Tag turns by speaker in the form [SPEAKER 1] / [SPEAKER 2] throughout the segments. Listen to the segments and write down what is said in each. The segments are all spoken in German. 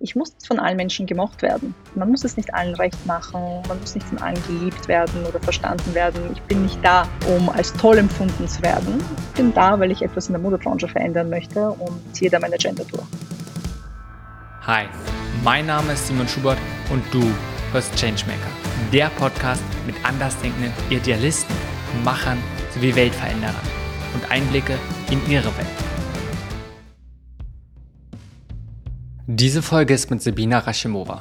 [SPEAKER 1] Ich muss von allen Menschen gemocht werden. Man muss es nicht allen recht machen, man muss nicht von allen geliebt werden oder verstanden werden. Ich bin nicht da, um als toll empfunden zu werden. Ich bin da, weil ich etwas in der Modebranche verändern möchte und ziehe da meine Agenda durch.
[SPEAKER 2] Hi, mein Name ist Simon Schubert und du hörst Changemaker, der Podcast mit andersdenkenden Idealisten, Machern sowie Weltveränderern und Einblicke in ihre Welt. Diese Folge ist mit Sabina Rashimova.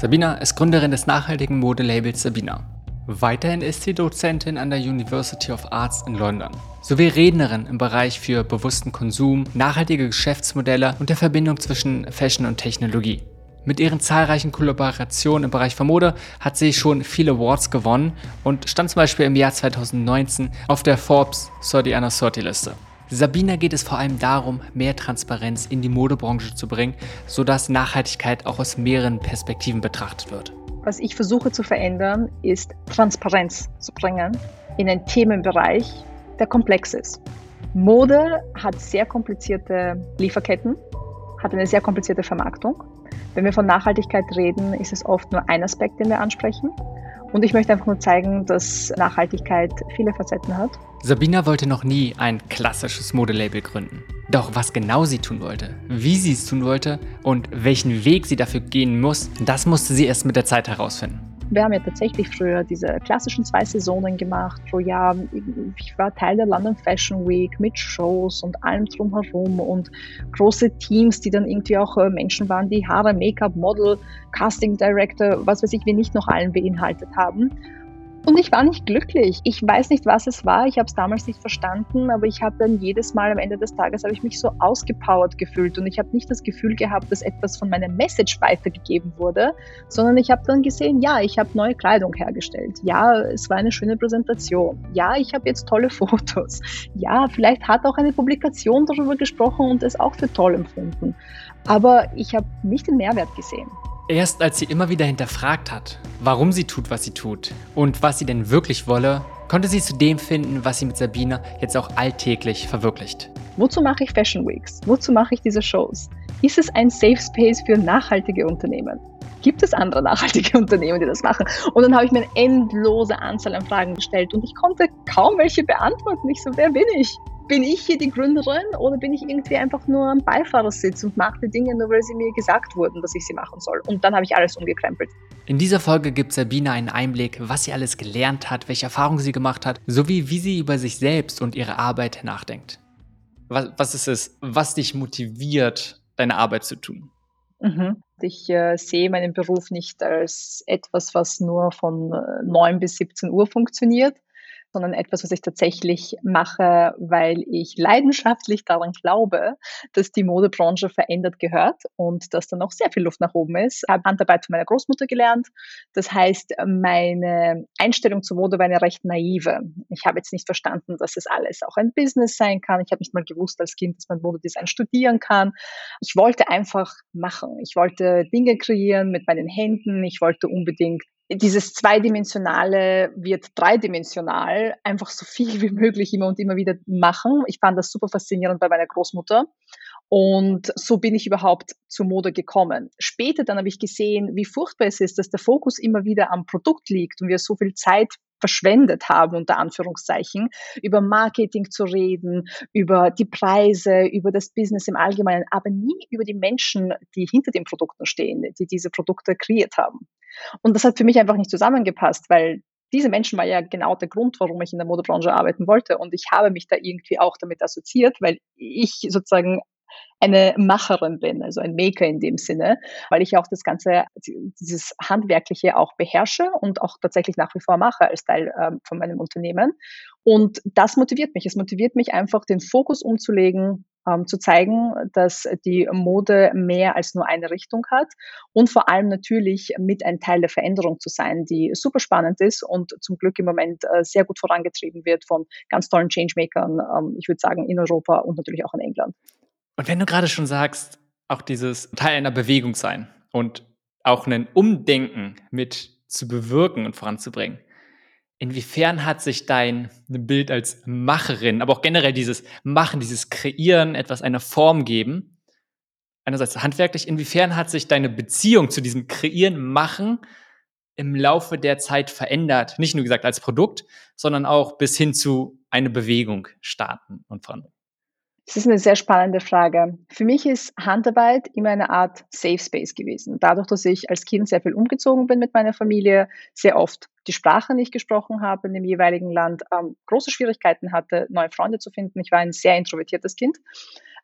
[SPEAKER 2] Sabina ist Gründerin des nachhaltigen Modelabels Sabina. Weiterhin ist sie Dozentin an der University of Arts in London sowie Rednerin im Bereich für bewussten Konsum, nachhaltige Geschäftsmodelle und der Verbindung zwischen Fashion und Technologie. Mit ihren zahlreichen Kollaborationen im Bereich von Mode hat sie schon viele Awards gewonnen und stand zum Beispiel im Jahr 2019 auf der Forbes 30 Under 30 Liste. Sabina geht es vor allem darum, mehr Transparenz in die Modebranche zu bringen, sodass Nachhaltigkeit auch aus mehreren Perspektiven betrachtet wird.
[SPEAKER 1] Was ich versuche zu verändern, ist Transparenz zu bringen in einen Themenbereich, der komplex ist. Mode hat sehr komplizierte Lieferketten, hat eine sehr komplizierte Vermarktung. Wenn wir von Nachhaltigkeit reden, ist es oft nur ein Aspekt, den wir ansprechen. Und ich möchte einfach nur zeigen, dass Nachhaltigkeit viele Facetten hat.
[SPEAKER 2] Sabina wollte noch nie ein klassisches Modelabel gründen. Doch was genau sie tun wollte, wie sie es tun wollte und welchen Weg sie dafür gehen muss, das musste sie erst mit der Zeit herausfinden.
[SPEAKER 1] Wir haben ja tatsächlich früher diese klassischen zwei Saisonen gemacht pro Jahr. Ich war Teil der London Fashion Week mit Shows und allem drumherum und große Teams, die dann irgendwie auch äh, Menschen waren, die Haare, Make-up, Model, Casting Director, was weiß ich, wir nicht noch allen beinhaltet haben. Und ich war nicht glücklich. Ich weiß nicht, was es war. Ich habe es damals nicht verstanden, aber ich habe dann jedes Mal am Ende des Tages habe ich mich so ausgepowert gefühlt und ich habe nicht das Gefühl gehabt, dass etwas von meiner Message weitergegeben wurde, sondern ich habe dann gesehen, ja, ich habe neue Kleidung hergestellt. Ja, es war eine schöne Präsentation. Ja, ich habe jetzt tolle Fotos. Ja, vielleicht hat auch eine Publikation darüber gesprochen und es auch für toll empfunden. Aber ich habe nicht den Mehrwert gesehen.
[SPEAKER 2] Erst als sie immer wieder hinterfragt hat, warum sie tut, was sie tut und was sie denn wirklich wolle, konnte sie zu dem finden, was sie mit Sabina jetzt auch alltäglich verwirklicht.
[SPEAKER 1] Wozu mache ich Fashion Weeks? Wozu mache ich diese Shows? Ist es ein Safe Space für nachhaltige Unternehmen? Gibt es andere nachhaltige Unternehmen, die das machen? Und dann habe ich mir eine endlose Anzahl an Fragen gestellt und ich konnte kaum welche beantworten. Ich so, wer bin ich? Bin ich hier die Gründerin oder bin ich irgendwie einfach nur am Beifahrersitz und mache die Dinge nur, weil sie mir gesagt wurden, dass ich sie machen soll? Und dann habe ich alles umgekrempelt.
[SPEAKER 2] In dieser Folge gibt Sabina einen Einblick, was sie alles gelernt hat, welche Erfahrungen sie gemacht hat, sowie wie sie über sich selbst und ihre Arbeit nachdenkt. Was, was ist es, was dich motiviert, deine Arbeit zu tun?
[SPEAKER 1] Mhm. Ich äh, sehe meinen Beruf nicht als etwas, was nur von äh, 9 bis 17 Uhr funktioniert, sondern etwas, was ich tatsächlich mache, weil ich leidenschaftlich daran glaube, dass die Modebranche verändert gehört und dass da noch sehr viel Luft nach oben ist. Ich habe Handarbeit von meiner Großmutter gelernt. Das heißt, meine Einstellung zur Mode war eine recht naive. Ich habe jetzt nicht verstanden, dass es alles auch ein Business sein kann. Ich habe nicht mal gewusst als Kind, dass man Modedesign studieren kann. Ich wollte einfach machen. Ich wollte Dinge kreieren mit meinen Händen. Ich wollte unbedingt dieses Zweidimensionale wird dreidimensional, einfach so viel wie möglich immer und immer wieder machen. Ich fand das super faszinierend bei meiner Großmutter. Und so bin ich überhaupt zur Mode gekommen. Später dann habe ich gesehen, wie furchtbar es ist, dass der Fokus immer wieder am Produkt liegt und wir so viel Zeit verschwendet haben, unter Anführungszeichen, über Marketing zu reden, über die Preise, über das Business im Allgemeinen, aber nie über die Menschen, die hinter den Produkten stehen, die diese Produkte kreiert haben. Und das hat für mich einfach nicht zusammengepasst, weil diese Menschen war ja genau der Grund, warum ich in der Modebranche arbeiten wollte. Und ich habe mich da irgendwie auch damit assoziiert, weil ich sozusagen eine Macherin bin, also ein Maker in dem Sinne, weil ich auch das ganze, dieses Handwerkliche auch beherrsche und auch tatsächlich nach wie vor mache als Teil ähm, von meinem Unternehmen. Und das motiviert mich. Es motiviert mich einfach, den Fokus umzulegen, ähm, zu zeigen, dass die Mode mehr als nur eine Richtung hat und vor allem natürlich mit ein Teil der Veränderung zu sein, die super spannend ist und zum Glück im Moment äh, sehr gut vorangetrieben wird von ganz tollen Changemakern, ähm, ich würde sagen in Europa und natürlich auch in England.
[SPEAKER 2] Und wenn du gerade schon sagst, auch dieses Teil einer Bewegung sein und auch ein Umdenken mit zu bewirken und voranzubringen, Inwiefern hat sich dein Bild als Macherin, aber auch generell dieses Machen, dieses Kreieren, etwas einer Form geben, einerseits handwerklich, inwiefern hat sich deine Beziehung zu diesem Kreieren, Machen im Laufe der Zeit verändert? Nicht nur gesagt als Produkt, sondern auch bis hin zu eine Bewegung starten und voran.
[SPEAKER 1] Das ist eine sehr spannende Frage. Für mich ist Handarbeit immer eine Art Safe Space gewesen. Dadurch, dass ich als Kind sehr viel umgezogen bin mit meiner Familie, sehr oft die Sprache nicht gesprochen habe in dem jeweiligen Land, ähm, große Schwierigkeiten hatte, neue Freunde zu finden. Ich war ein sehr introvertiertes Kind.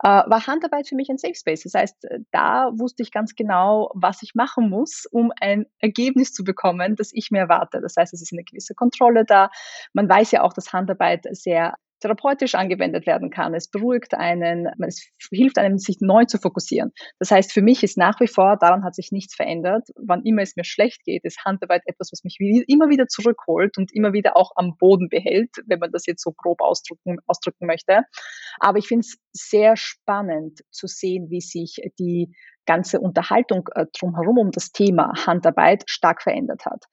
[SPEAKER 1] Äh, war Handarbeit für mich ein Safe Space. Das heißt, da wusste ich ganz genau, was ich machen muss, um ein Ergebnis zu bekommen, das ich mir erwarte. Das heißt, es ist eine gewisse Kontrolle da. Man weiß ja auch, dass Handarbeit sehr therapeutisch angewendet werden kann. Es beruhigt einen, es hilft einem, sich neu zu fokussieren. Das heißt, für mich ist nach wie vor, daran hat sich nichts verändert. Wann immer es mir schlecht geht, ist Handarbeit etwas, was mich immer wieder zurückholt und immer wieder auch am Boden behält, wenn man das jetzt so grob ausdrücken, ausdrücken möchte. Aber ich finde es sehr spannend zu sehen, wie sich die ganze Unterhaltung äh, drumherum um das Thema Handarbeit stark verändert hat.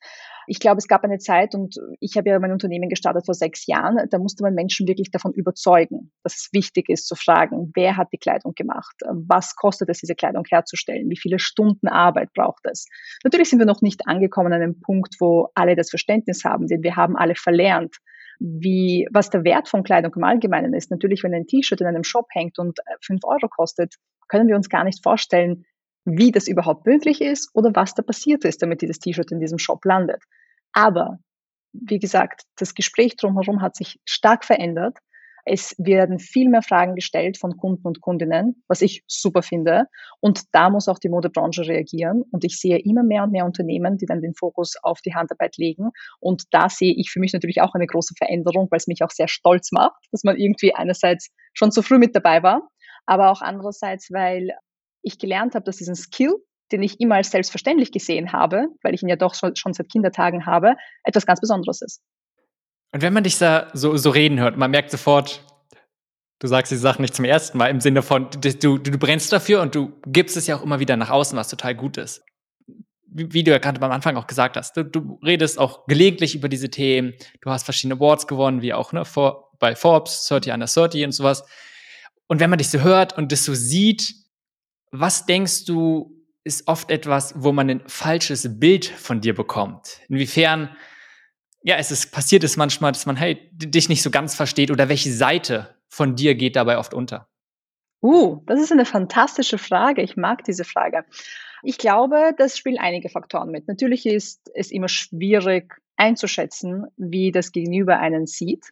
[SPEAKER 1] Ich glaube, es gab eine Zeit und ich habe ja mein Unternehmen gestartet vor sechs Jahren, da musste man Menschen wirklich davon überzeugen, dass es wichtig ist zu fragen, wer hat die Kleidung gemacht? Was kostet es, diese Kleidung herzustellen? Wie viele Stunden Arbeit braucht es? Natürlich sind wir noch nicht angekommen an einem Punkt, wo alle das Verständnis haben, denn wir haben alle verlernt, wie, was der Wert von Kleidung im Allgemeinen ist. Natürlich, wenn ein T-Shirt in einem Shop hängt und äh, fünf Euro kostet, können wir uns gar nicht vorstellen, wie das überhaupt möglich ist oder was da passiert ist, damit dieses T-Shirt in diesem Shop landet. Aber, wie gesagt, das Gespräch drumherum hat sich stark verändert. Es werden viel mehr Fragen gestellt von Kunden und Kundinnen, was ich super finde. Und da muss auch die Modebranche reagieren. Und ich sehe immer mehr und mehr Unternehmen, die dann den Fokus auf die Handarbeit legen. Und da sehe ich für mich natürlich auch eine große Veränderung, weil es mich auch sehr stolz macht, dass man irgendwie einerseits schon zu früh mit dabei war, aber auch andererseits, weil ich gelernt habe, dass diesen Skill, den ich immer als selbstverständlich gesehen habe, weil ich ihn ja doch schon, seit Kindertagen habe, etwas ganz Besonderes ist.
[SPEAKER 2] Und wenn man dich so, so reden hört, man merkt sofort, du sagst diese Sachen nicht zum ersten Mal, im Sinne von, du, du, du brennst dafür und du gibst es ja auch immer wieder nach außen, was total gut ist. Wie, wie du ja gerade am Anfang auch gesagt hast, du, du, redest auch gelegentlich über diese Themen, du hast verschiedene Awards gewonnen, wie auch ne, vor, bei Forbes, 30 under 30 und sowas. Und wenn man dich so hört und das so sieht, was denkst du, ist oft etwas, wo man ein falsches Bild von dir bekommt? Inwiefern, ja, es ist, passiert es manchmal, dass man, hey, dich nicht so ganz versteht oder welche Seite von dir geht dabei oft unter?
[SPEAKER 1] Uh, das ist eine fantastische Frage. Ich mag diese Frage. Ich glaube, das spielen einige Faktoren mit. Natürlich ist es immer schwierig, einzuschätzen, wie das Gegenüber einen sieht.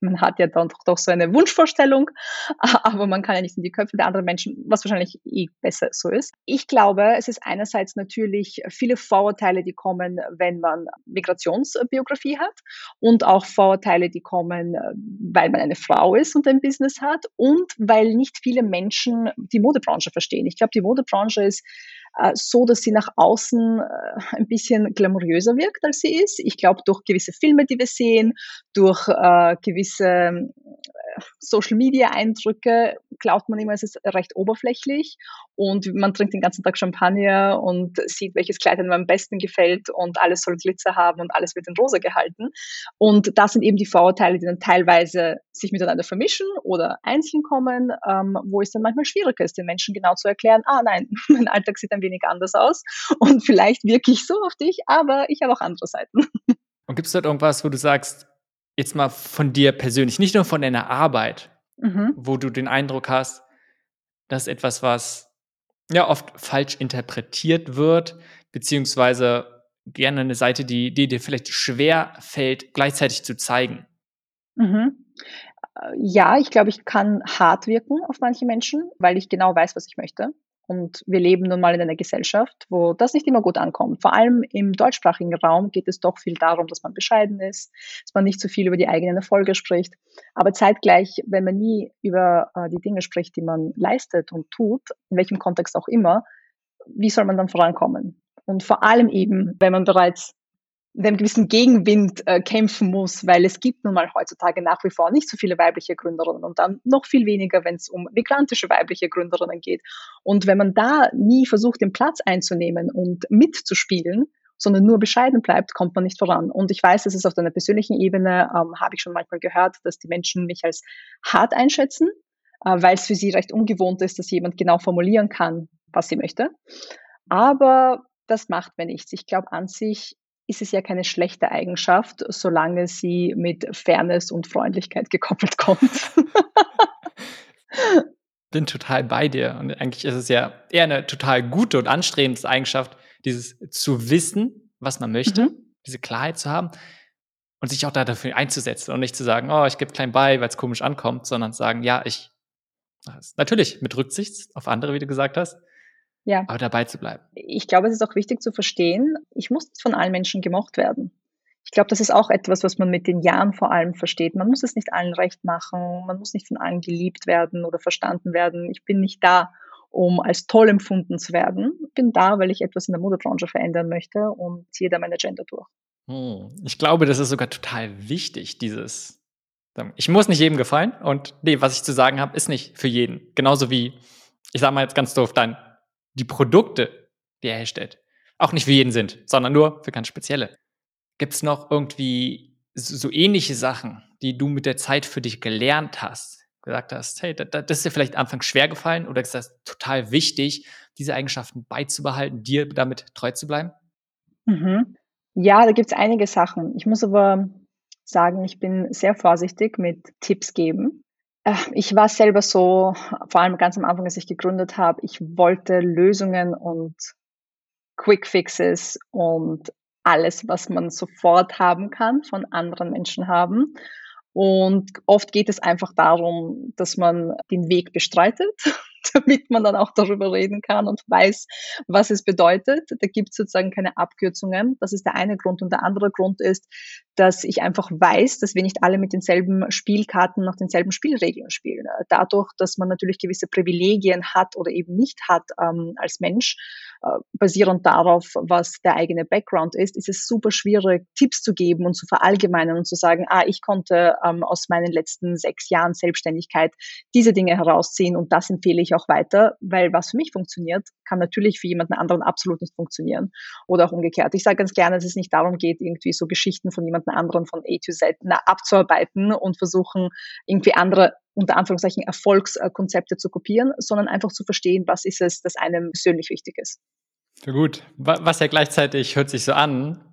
[SPEAKER 1] Man hat ja dann doch, doch so eine Wunschvorstellung, aber man kann ja nicht in die Köpfe der anderen Menschen, was wahrscheinlich eh besser so ist. Ich glaube, es ist einerseits natürlich viele Vorurteile, die kommen, wenn man Migrationsbiografie hat und auch Vorurteile, die kommen, weil man eine Frau ist und ein Business hat und weil nicht viele Menschen die Modebranche verstehen. Ich glaube, die Modebranche ist äh, so, dass sie nach außen äh, ein bisschen glamouröser wirkt, als sie ist. Ich glaube, durch gewisse Filme, die wir sehen, durch äh, gewisse äh, Social-Media-Eindrücke glaubt man immer, es ist recht oberflächlich und man trinkt den ganzen Tag Champagner und sieht, welches Kleid einem am besten gefällt und alles soll Glitzer haben und alles wird in rosa gehalten. Und das sind eben die Vorurteile, die dann teilweise sich miteinander vermischen oder einzeln kommen, ähm, wo es dann manchmal schwieriger ist, den Menschen genau zu erklären, ah nein, mein Alltag sieht ein wenig anders aus und vielleicht wirke ich so auf dich, aber ich habe auch andere Seiten.
[SPEAKER 2] Und gibt es dort irgendwas, wo du sagst, jetzt mal von dir persönlich, nicht nur von deiner Arbeit, mhm. wo du den Eindruck hast, dass etwas, was ja oft falsch interpretiert wird, beziehungsweise gerne eine Seite, die, die dir vielleicht schwer fällt, gleichzeitig zu zeigen.
[SPEAKER 1] Mhm. Äh, ja, ich glaube, ich kann hart wirken auf manche Menschen, weil ich genau weiß, was ich möchte. Und wir leben nun mal in einer Gesellschaft, wo das nicht immer gut ankommt. Vor allem im deutschsprachigen Raum geht es doch viel darum, dass man bescheiden ist, dass man nicht zu so viel über die eigenen Erfolge spricht. Aber zeitgleich, wenn man nie über äh, die Dinge spricht, die man leistet und tut, in welchem Kontext auch immer, wie soll man dann vorankommen? Und vor allem eben, wenn man bereits mit einem gewissen Gegenwind äh, kämpfen muss, weil es gibt nun mal heutzutage nach wie vor nicht so viele weibliche Gründerinnen und dann noch viel weniger, wenn es um migrantische weibliche Gründerinnen geht. Und wenn man da nie versucht, den Platz einzunehmen und mitzuspielen, sondern nur bescheiden bleibt, kommt man nicht voran. Und ich weiß, dass es auf einer persönlichen Ebene, ähm, habe ich schon manchmal gehört, dass die Menschen mich als hart einschätzen, äh, weil es für sie recht ungewohnt ist, dass jemand genau formulieren kann, was sie möchte. Aber das macht mir nichts. Ich glaube, an sich ist es ja keine schlechte Eigenschaft, solange sie mit Fairness und Freundlichkeit gekoppelt kommt.
[SPEAKER 2] Bin total bei dir. Und eigentlich ist es ja eher eine total gute und anstrebende Eigenschaft, dieses zu wissen, was man möchte, mhm. diese Klarheit zu haben und sich auch da dafür einzusetzen und nicht zu sagen, oh, ich gebe klein bei, weil es komisch ankommt, sondern sagen, ja, ich natürlich mit Rücksicht auf andere, wie du gesagt hast, ja. aber dabei zu bleiben.
[SPEAKER 1] Ich glaube, es ist auch wichtig zu verstehen, ich muss von allen Menschen gemocht werden. Ich glaube, das ist auch etwas, was man mit den Jahren vor allem versteht. Man muss es nicht allen recht machen, man muss nicht von allen geliebt werden oder verstanden werden. Ich bin nicht da, um als toll empfunden zu werden. Ich bin da, weil ich etwas in der Modebranche verändern möchte und ziehe da meine Agenda durch.
[SPEAKER 2] Hm. Ich glaube, das ist sogar total wichtig, dieses. Ich muss nicht jedem gefallen und nee, was ich zu sagen habe, ist nicht für jeden. Genauso wie, ich sage mal jetzt ganz doof, dann die Produkte, die er herstellt, auch nicht für jeden sind, sondern nur für ganz spezielle. Gibt es noch irgendwie so ähnliche Sachen, die du mit der Zeit für dich gelernt hast? Gesagt hast, hey, das, ist dir vielleicht anfangs schwer gefallen oder ist das total wichtig, diese Eigenschaften beizubehalten, dir damit treu zu bleiben?
[SPEAKER 1] Mhm. Ja, da gibt's einige Sachen. Ich muss aber sagen, ich bin sehr vorsichtig mit Tipps geben. Ich war selber so, vor allem ganz am Anfang, als ich gegründet habe, ich wollte Lösungen und Quick Fixes und alles, was man sofort haben kann, von anderen Menschen haben. Und oft geht es einfach darum, dass man den Weg bestreitet damit man dann auch darüber reden kann und weiß, was es bedeutet. Da gibt es sozusagen keine Abkürzungen. Das ist der eine Grund. Und der andere Grund ist, dass ich einfach weiß, dass wir nicht alle mit denselben Spielkarten nach denselben Spielregeln spielen. Dadurch, dass man natürlich gewisse Privilegien hat oder eben nicht hat ähm, als Mensch, basierend darauf, was der eigene Background ist, ist es super schwierig, Tipps zu geben und zu verallgemeinern und zu sagen, ah, ich konnte ähm, aus meinen letzten sechs Jahren Selbstständigkeit diese Dinge herausziehen und das empfehle ich auch weiter, weil was für mich funktioniert, kann natürlich für jemanden anderen absolut nicht funktionieren oder auch umgekehrt. Ich sage ganz gerne, dass es nicht darum geht, irgendwie so Geschichten von jemandem anderen von A to Z abzuarbeiten und versuchen, irgendwie andere unter Anführungszeichen Erfolgskonzepte zu kopieren, sondern einfach zu verstehen, was ist es, das einem persönlich wichtig ist.
[SPEAKER 2] Ja, gut, was ja gleichzeitig hört sich so an,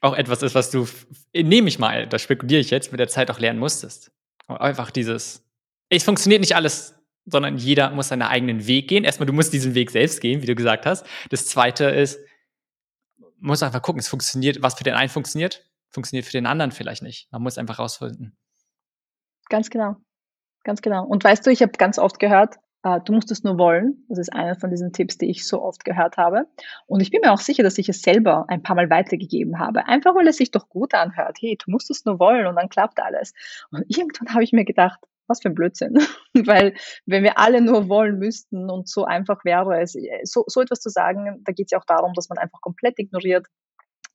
[SPEAKER 2] auch etwas ist, was du, nehme ich mal, da spekuliere ich jetzt, mit der Zeit auch lernen musstest. Einfach dieses, es funktioniert nicht alles, sondern jeder muss seinen eigenen Weg gehen. Erstmal, du musst diesen Weg selbst gehen, wie du gesagt hast. Das zweite ist, muss einfach gucken, es funktioniert, was für den einen funktioniert, funktioniert für den anderen vielleicht nicht. Man muss einfach rausfinden.
[SPEAKER 1] Ganz genau. Ganz genau. Und weißt du, ich habe ganz oft gehört, äh, du musst es nur wollen. Das ist einer von diesen Tipps, die ich so oft gehört habe. Und ich bin mir auch sicher, dass ich es selber ein paar Mal weitergegeben habe. Einfach weil es sich doch gut anhört. Hey, du musst es nur wollen und dann klappt alles. Und irgendwann habe ich mir gedacht, was für ein Blödsinn. Weil wenn wir alle nur wollen müssten und so einfach wäre es, so, so etwas zu sagen, da geht es ja auch darum, dass man einfach komplett ignoriert,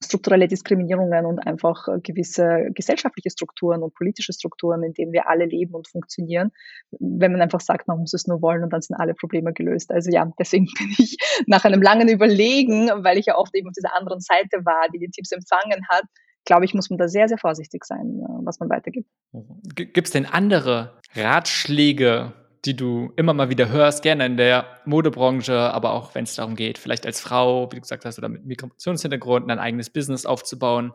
[SPEAKER 1] strukturelle Diskriminierungen und einfach äh, gewisse gesellschaftliche Strukturen und politische Strukturen, in denen wir alle leben und funktionieren, wenn man einfach sagt, man muss es nur wollen und dann sind alle Probleme gelöst. Also ja, deswegen bin ich nach einem langen Überlegen, weil ich ja oft eben auf dieser anderen Seite war, die die Tipps empfangen hat, glaube ich, muss man da sehr, sehr vorsichtig sein, äh, was man weitergibt.
[SPEAKER 2] Gibt es denn andere Ratschläge, die du immer mal wieder hörst, gerne in der Modebranche, aber auch wenn es darum geht, vielleicht als Frau, wie du gesagt hast, oder mit Migrationshintergrund ein eigenes Business aufzubauen.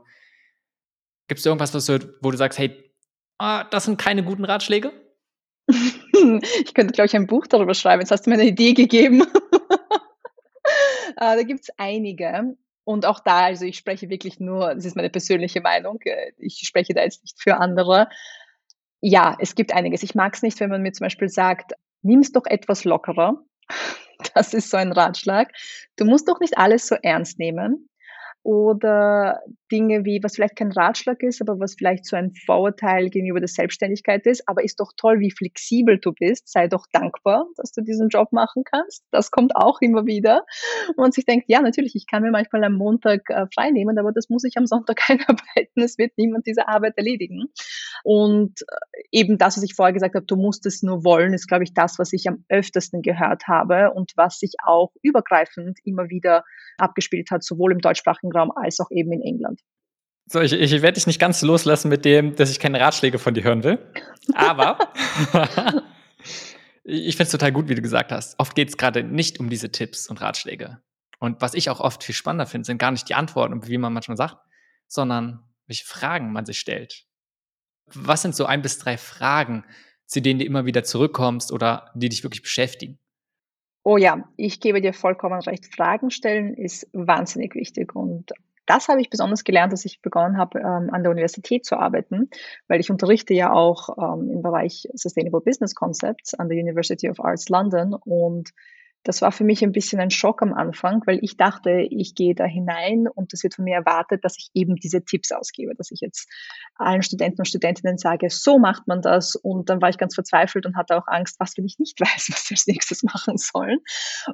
[SPEAKER 2] Gibt es irgendwas, was du, wo du sagst, hey, ah, das sind keine guten Ratschläge?
[SPEAKER 1] ich könnte, glaube ich, ein Buch darüber schreiben. Jetzt hast du mir eine Idee gegeben. Ah, da gibt es einige. Und auch da, also ich spreche wirklich nur, das ist meine persönliche Meinung, äh, ich spreche da jetzt nicht für andere ja, es gibt einiges. Ich mag es nicht, wenn man mir zum Beispiel sagt, nimm es doch etwas lockerer. Das ist so ein Ratschlag. Du musst doch nicht alles so ernst nehmen oder Dinge wie, was vielleicht kein Ratschlag ist, aber was vielleicht so ein Vorurteil gegenüber der Selbstständigkeit ist, aber ist doch toll, wie flexibel du bist, sei doch dankbar, dass du diesen Job machen kannst. Das kommt auch immer wieder. Und man sich denkt, ja, natürlich, ich kann mir manchmal am Montag äh, frei nehmen, aber das muss ich am Sonntag einarbeiten. Es wird niemand diese Arbeit erledigen. Und äh, eben das, was ich vorher gesagt habe, du musst es nur wollen, ist, glaube ich, das, was ich am öftesten gehört habe und was sich auch übergreifend immer wieder abgespielt hat, sowohl im deutschsprachigen Raum als auch eben in England.
[SPEAKER 2] So, ich, ich werde dich nicht ganz loslassen mit dem, dass ich keine Ratschläge von dir hören will. Aber Ich finde es total gut, wie du gesagt hast. Oft geht es gerade nicht um diese Tipps und Ratschläge. Und was ich auch oft viel spannender finde, sind gar nicht die Antworten, wie man manchmal sagt, sondern welche Fragen man sich stellt. Was sind so ein bis drei Fragen, zu denen du immer wieder zurückkommst oder die dich wirklich beschäftigen?
[SPEAKER 1] Oh ja, ich gebe dir vollkommen recht. Fragen stellen ist wahnsinnig wichtig und das habe ich besonders gelernt, als ich begonnen habe, ähm, an der Universität zu arbeiten, weil ich unterrichte ja auch ähm, im Bereich Sustainable Business Concepts an der University of Arts London und das war für mich ein bisschen ein Schock am Anfang, weil ich dachte, ich gehe da hinein und es wird von mir erwartet, dass ich eben diese Tipps ausgebe, dass ich jetzt allen Studenten und Studentinnen sage, so macht man das. Und dann war ich ganz verzweifelt und hatte auch Angst, was wenn ich nicht weiß, was wir als nächstes machen sollen.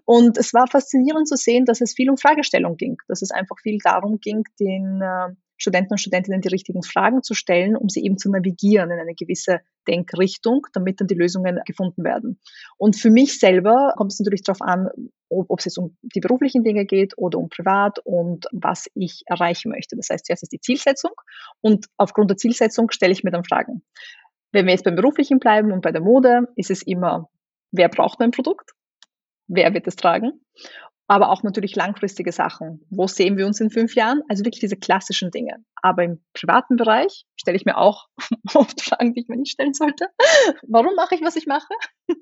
[SPEAKER 1] Und es war faszinierend zu sehen, dass es viel um Fragestellung ging, dass es einfach viel darum ging, den äh, Studenten und Studentinnen die richtigen Fragen zu stellen, um sie eben zu navigieren in eine gewisse Denkrichtung, damit dann die Lösungen gefunden werden. Und für mich selber kommt es natürlich darauf an, ob, ob es jetzt um die beruflichen Dinge geht oder um privat und was ich erreichen möchte. Das heißt, zuerst ist die Zielsetzung und aufgrund der Zielsetzung stelle ich mir dann Fragen. Wenn wir jetzt beim beruflichen bleiben und bei der Mode, ist es immer, wer braucht mein Produkt? Wer wird es tragen? Aber auch natürlich langfristige Sachen. Wo sehen wir uns in fünf Jahren? Also wirklich diese klassischen Dinge. Aber im privaten Bereich stelle ich mir auch oft Fragen, die ich mir nicht stellen sollte. Warum mache ich, was ich mache?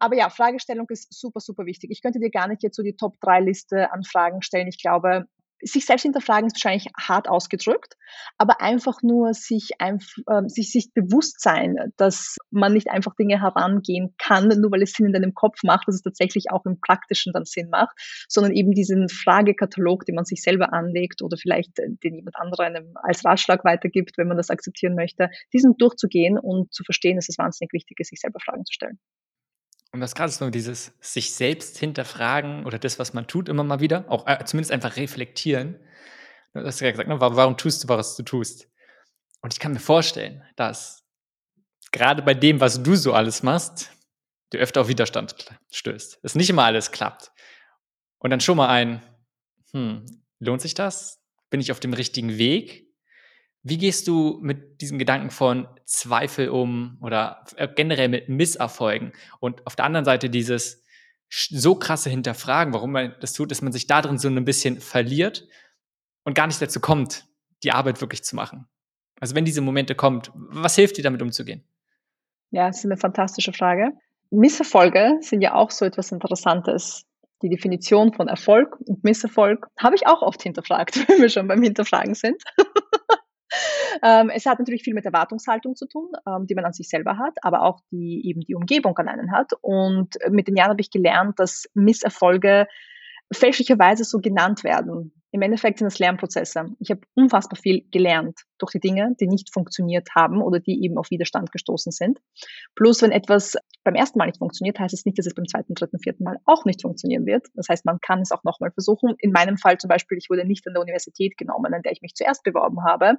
[SPEAKER 1] Aber ja, Fragestellung ist super, super wichtig. Ich könnte dir gar nicht jetzt so die Top-3-Liste an Fragen stellen. Ich glaube, sich selbst hinterfragen ist wahrscheinlich hart ausgedrückt, aber einfach nur sich, einf äh, sich, sich bewusst sein, dass man nicht einfach Dinge herangehen kann, nur weil es Sinn in deinem Kopf macht, dass es tatsächlich auch im Praktischen dann Sinn macht, sondern eben diesen Fragekatalog, den man sich selber anlegt oder vielleicht den jemand anderer einem als Ratschlag weitergibt, wenn man das akzeptieren möchte, diesen durchzugehen und zu verstehen, dass es wahnsinnig wichtig ist, sich selber Fragen zu stellen.
[SPEAKER 2] Und was gerade ist nur dieses sich selbst hinterfragen oder das, was man tut, immer mal wieder, auch äh, zumindest einfach reflektieren. Du hast ja gesagt, ne, warum, warum tust du, was du tust? Und ich kann mir vorstellen, dass gerade bei dem, was du so alles machst, du öfter auf Widerstand stößt. Dass nicht immer alles klappt. Und dann schon mal ein, hm, lohnt sich das? Bin ich auf dem richtigen Weg? Wie gehst du mit diesem Gedanken von Zweifel um oder äh, generell mit Misserfolgen? Und auf der anderen Seite dieses so krasse Hinterfragen, warum man das tut, dass man sich da drin so ein bisschen verliert und gar nicht dazu kommt, die Arbeit wirklich zu machen. Also wenn diese Momente kommt, was hilft dir damit umzugehen?
[SPEAKER 1] Ja, das ist eine fantastische Frage. Misserfolge sind ja auch so etwas Interessantes. Die Definition von Erfolg und Misserfolg habe ich auch oft hinterfragt, wenn wir schon beim Hinterfragen sind. Ähm, es hat natürlich viel mit Erwartungshaltung zu tun, ähm, die man an sich selber hat, aber auch die eben die Umgebung an einen hat. Und mit den Jahren habe ich gelernt, dass Misserfolge fälschlicherweise so genannt werden. Im Endeffekt sind das Lernprozesse. Ich habe unfassbar viel gelernt durch die Dinge, die nicht funktioniert haben oder die eben auf Widerstand gestoßen sind. Plus, wenn etwas beim ersten Mal nicht funktioniert, heißt es nicht, dass es beim zweiten, dritten, vierten Mal auch nicht funktionieren wird. Das heißt, man kann es auch nochmal versuchen. In meinem Fall zum Beispiel, ich wurde nicht an der Universität genommen, an der ich mich zuerst beworben habe,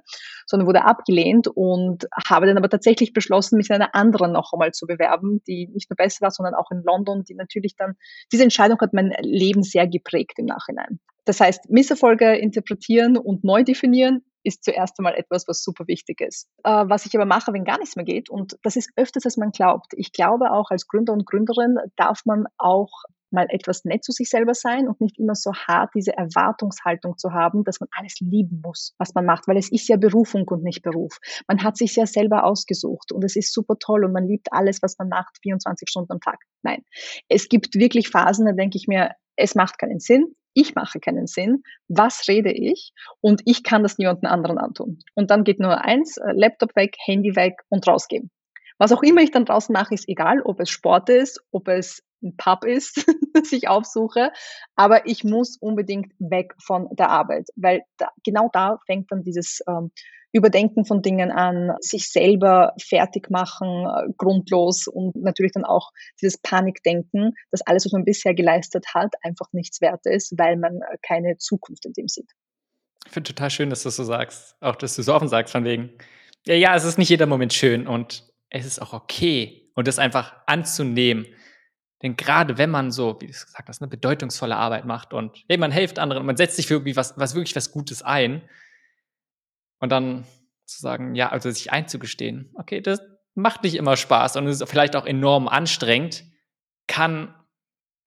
[SPEAKER 1] sondern wurde abgelehnt und habe dann aber tatsächlich beschlossen, mich in einer anderen noch einmal zu bewerben, die nicht nur besser war, sondern auch in London, die natürlich dann, diese Entscheidung hat mein Leben sehr geprägt im Nachhinein. Das heißt, Misserfolge interpretieren und neu definieren ist zuerst einmal etwas, was super wichtig ist. Äh, was ich aber mache, wenn gar nichts mehr geht, und das ist öfters, als man glaubt. Ich glaube auch als Gründer und Gründerin darf man auch mal etwas nett zu sich selber sein und nicht immer so hart diese Erwartungshaltung zu haben, dass man alles lieben muss, was man macht, weil es ist ja Berufung und nicht Beruf. Man hat sich ja selber ausgesucht und es ist super toll und man liebt alles, was man macht, 24 Stunden am Tag. Nein, es gibt wirklich Phasen, da denke ich mir, es macht keinen Sinn, ich mache keinen Sinn, was rede ich und ich kann das niemandem anderen antun. Und dann geht nur eins, äh, Laptop weg, Handy weg und rausgehen. Was auch immer ich dann draußen mache, ist egal, ob es Sport ist, ob es ein Pub ist, das ich aufsuche, aber ich muss unbedingt weg von der Arbeit, weil da, genau da fängt dann dieses ähm, Überdenken von Dingen an, sich selber fertig machen, äh, grundlos und natürlich dann auch dieses Panikdenken, dass alles, was man bisher geleistet hat, einfach nichts wert ist, weil man äh, keine Zukunft in dem sieht.
[SPEAKER 2] Ich finde total schön, dass du das so sagst, auch dass du so offen sagst, von wegen, ja, ja, es ist nicht jeder Moment schön und es ist auch okay und das einfach anzunehmen. Denn gerade wenn man so, wie du gesagt hast, eine bedeutungsvolle Arbeit macht und hey, man hilft anderen und man setzt sich für irgendwie was, was wirklich was Gutes ein, und dann zu sagen, ja, also sich einzugestehen, okay, das, macht nicht immer Spaß und ist vielleicht auch enorm anstrengend, kann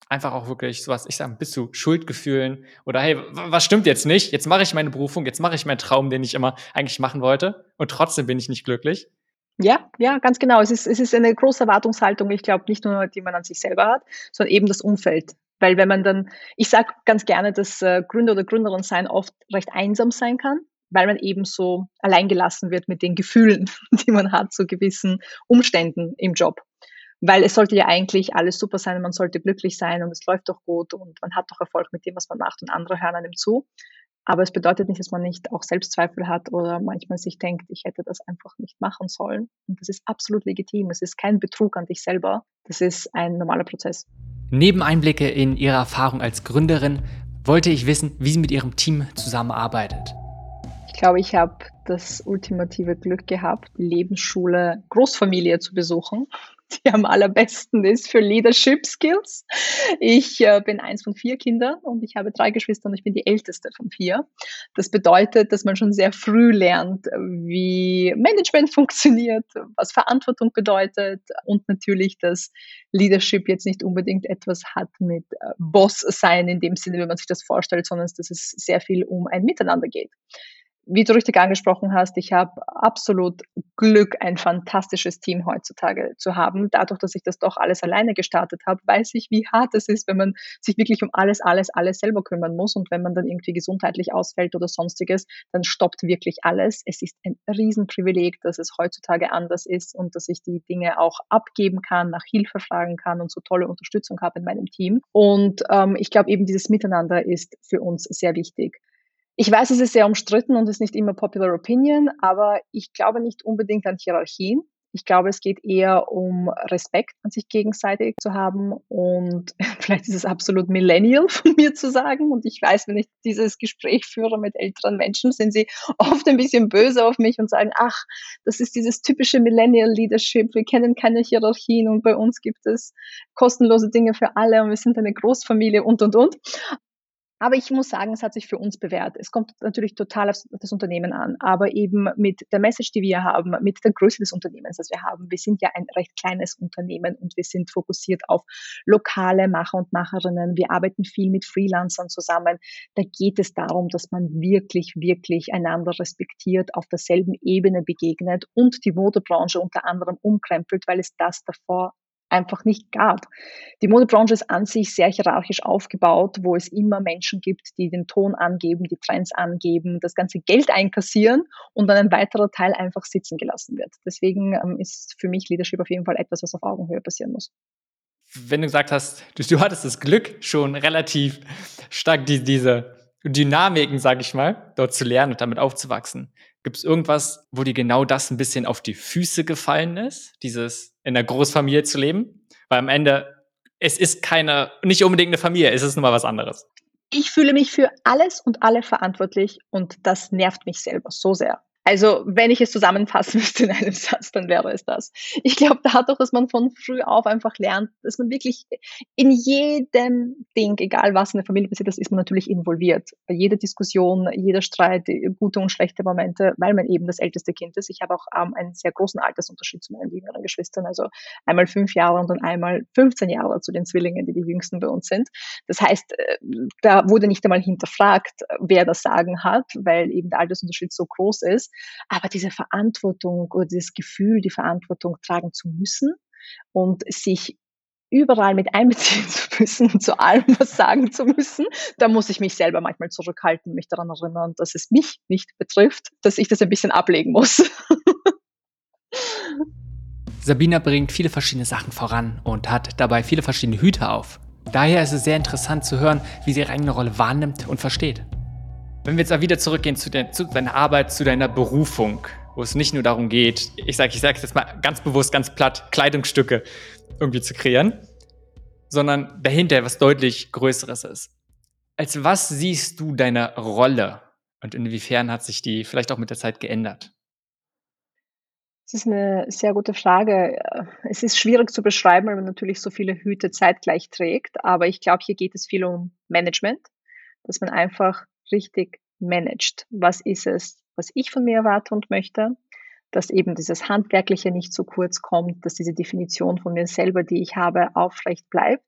[SPEAKER 2] einfach auch wirklich sowas, ich sag, bis zu Schuldgefühlen oder hey, was stimmt jetzt nicht? Jetzt mache ich meine Berufung, jetzt mache ich meinen Traum, den ich immer eigentlich machen wollte und trotzdem bin ich nicht glücklich.
[SPEAKER 1] Ja, ja, ganz genau. Es ist, es ist eine große Erwartungshaltung, ich glaube, nicht nur, die man an sich selber hat, sondern eben das Umfeld. Weil wenn man dann, ich sage ganz gerne, dass äh, Gründer oder Gründerin sein oft recht einsam sein kann, weil man eben so alleingelassen wird mit den Gefühlen, die man hat zu gewissen Umständen im Job. Weil es sollte ja eigentlich alles super sein man sollte glücklich sein und es läuft doch gut und man hat doch Erfolg mit dem, was man macht und andere hören einem zu. Aber es bedeutet nicht, dass man nicht auch Selbstzweifel hat oder manchmal sich denkt, ich hätte das einfach nicht machen sollen. Und das ist absolut legitim. Es ist kein Betrug an dich selber. Das ist ein normaler Prozess.
[SPEAKER 2] Neben Einblicke in Ihre Erfahrung als Gründerin wollte ich wissen, wie sie mit Ihrem Team zusammenarbeitet.
[SPEAKER 1] Ich glaube, ich habe das ultimative Glück gehabt, Lebensschule Großfamilie zu besuchen die am allerbesten ist für Leadership Skills. Ich äh, bin eins von vier Kindern und ich habe drei Geschwister und ich bin die älteste von vier. Das bedeutet, dass man schon sehr früh lernt, wie Management funktioniert, was Verantwortung bedeutet und natürlich, dass Leadership jetzt nicht unbedingt etwas hat mit äh, Boss sein in dem Sinne, wie man sich das vorstellt, sondern dass es sehr viel um ein Miteinander geht wie du richtig angesprochen hast, ich habe absolut Glück, ein fantastisches Team heutzutage zu haben. Dadurch, dass ich das doch alles alleine gestartet habe, weiß ich, wie hart es ist, wenn man sich wirklich um alles, alles, alles selber kümmern muss. Und wenn man dann irgendwie gesundheitlich ausfällt oder sonstiges, dann stoppt wirklich alles. Es ist ein Riesenprivileg, dass es heutzutage anders ist und dass ich die Dinge auch abgeben kann, nach Hilfe fragen kann und so tolle Unterstützung habe in meinem Team. Und ähm, ich glaube, eben dieses Miteinander ist für uns sehr wichtig. Ich weiß, es ist sehr umstritten und ist nicht immer popular opinion, aber ich glaube nicht unbedingt an Hierarchien. Ich glaube, es geht eher um Respekt an sich gegenseitig zu haben und vielleicht ist es absolut millennial von mir zu sagen. Und ich weiß, wenn ich dieses Gespräch führe mit älteren Menschen, sind sie oft ein bisschen böse auf mich und sagen, ach, das ist dieses typische Millennial Leadership. Wir kennen keine Hierarchien und bei uns gibt es kostenlose Dinge für alle und wir sind eine Großfamilie und, und, und. Aber ich muss sagen, es hat sich für uns bewährt. Es kommt natürlich total auf das Unternehmen an, aber eben mit der Message, die wir haben, mit der Größe des Unternehmens, das wir haben. Wir sind ja ein recht kleines Unternehmen und wir sind fokussiert auf lokale Macher und Macherinnen. Wir arbeiten viel mit Freelancern zusammen. Da geht es darum, dass man wirklich, wirklich einander respektiert, auf derselben Ebene begegnet und die Modebranche unter anderem umkrempelt, weil es das davor einfach nicht gab. Die Modebranche ist an sich sehr hierarchisch aufgebaut, wo es immer Menschen gibt, die den Ton angeben, die Trends angeben, das ganze Geld einkassieren und dann ein weiterer Teil einfach sitzen gelassen wird. Deswegen ähm, ist für mich Leadership auf jeden Fall etwas, was auf Augenhöhe passieren muss.
[SPEAKER 2] Wenn du gesagt hast, du, du hattest das Glück, schon relativ stark die, diese Dynamiken, sage ich mal, dort zu lernen und damit aufzuwachsen. Gibt es irgendwas, wo dir genau das ein bisschen auf die Füße gefallen ist, dieses in der Großfamilie zu leben? Weil am Ende, es ist keine, nicht unbedingt eine Familie, es ist nun mal was anderes.
[SPEAKER 1] Ich fühle mich für alles und alle verantwortlich und das nervt mich selber so sehr. Also wenn ich es zusammenfassen müsste in einem Satz, dann wäre es das. Ich glaube dadurch, dass man von früh auf einfach lernt, dass man wirklich in jedem Ding, egal was in der Familie passiert, das ist man natürlich involviert. Bei jeder Diskussion, jeder Streit, gute und schlechte Momente, weil man eben das älteste Kind ist. Ich habe auch ähm, einen sehr großen Altersunterschied zu meinen jüngeren Geschwistern, also einmal fünf Jahre und dann einmal 15 Jahre zu den Zwillingen, die die jüngsten bei uns sind. Das heißt, äh, da wurde nicht einmal hinterfragt, wer das Sagen hat, weil eben der Altersunterschied so groß ist. Aber diese Verantwortung oder dieses Gefühl, die Verantwortung tragen zu müssen und sich überall mit einbeziehen zu müssen und zu allem was sagen zu müssen, da muss ich mich selber manchmal zurückhalten, mich daran erinnern, dass es mich nicht betrifft, dass ich das ein bisschen ablegen muss.
[SPEAKER 2] Sabina bringt viele verschiedene Sachen voran und hat dabei viele verschiedene Hüte auf. Daher ist es sehr interessant zu hören, wie sie ihre eigene Rolle wahrnimmt und versteht. Wenn wir jetzt wieder zurückgehen zu, de zu deiner Arbeit, zu deiner Berufung, wo es nicht nur darum geht, ich sage ich sage jetzt mal ganz bewusst, ganz platt, Kleidungsstücke irgendwie zu kreieren, sondern dahinter was deutlich Größeres ist. Als was siehst du deine Rolle und inwiefern hat sich die vielleicht auch mit der Zeit geändert?
[SPEAKER 1] Das ist eine sehr gute Frage. Es ist schwierig zu beschreiben, weil man natürlich so viele Hüte zeitgleich trägt. Aber ich glaube, hier geht es viel um Management, dass man einfach richtig managt. Was ist es, was ich von mir erwarte und möchte? dass eben dieses Handwerkliche nicht zu kurz kommt, dass diese Definition von mir selber, die ich habe, aufrecht bleibt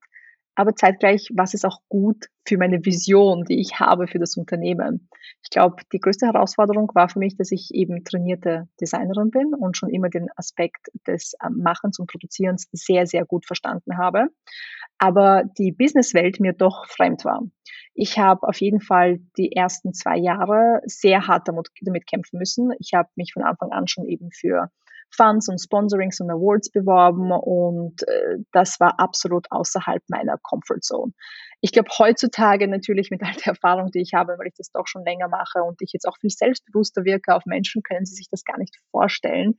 [SPEAKER 1] aber zeitgleich, was ist auch gut für meine Vision, die ich habe für das Unternehmen. Ich glaube, die größte Herausforderung war für mich, dass ich eben trainierte Designerin bin und schon immer den Aspekt des ähm, Machens und Produzierens sehr, sehr gut verstanden habe. Aber die Businesswelt mir doch fremd war. Ich habe auf jeden Fall die ersten zwei Jahre sehr hart damit, damit kämpfen müssen. Ich habe mich von Anfang an schon eben für Funds und Sponsorings und Awards beworben und äh, das war absolut außerhalb meiner Comfort Zone. Ich glaube, heutzutage natürlich mit all der Erfahrung, die ich habe, weil ich das doch schon länger mache und ich jetzt auch viel selbstbewusster wirke auf Menschen, können sie sich das gar nicht vorstellen,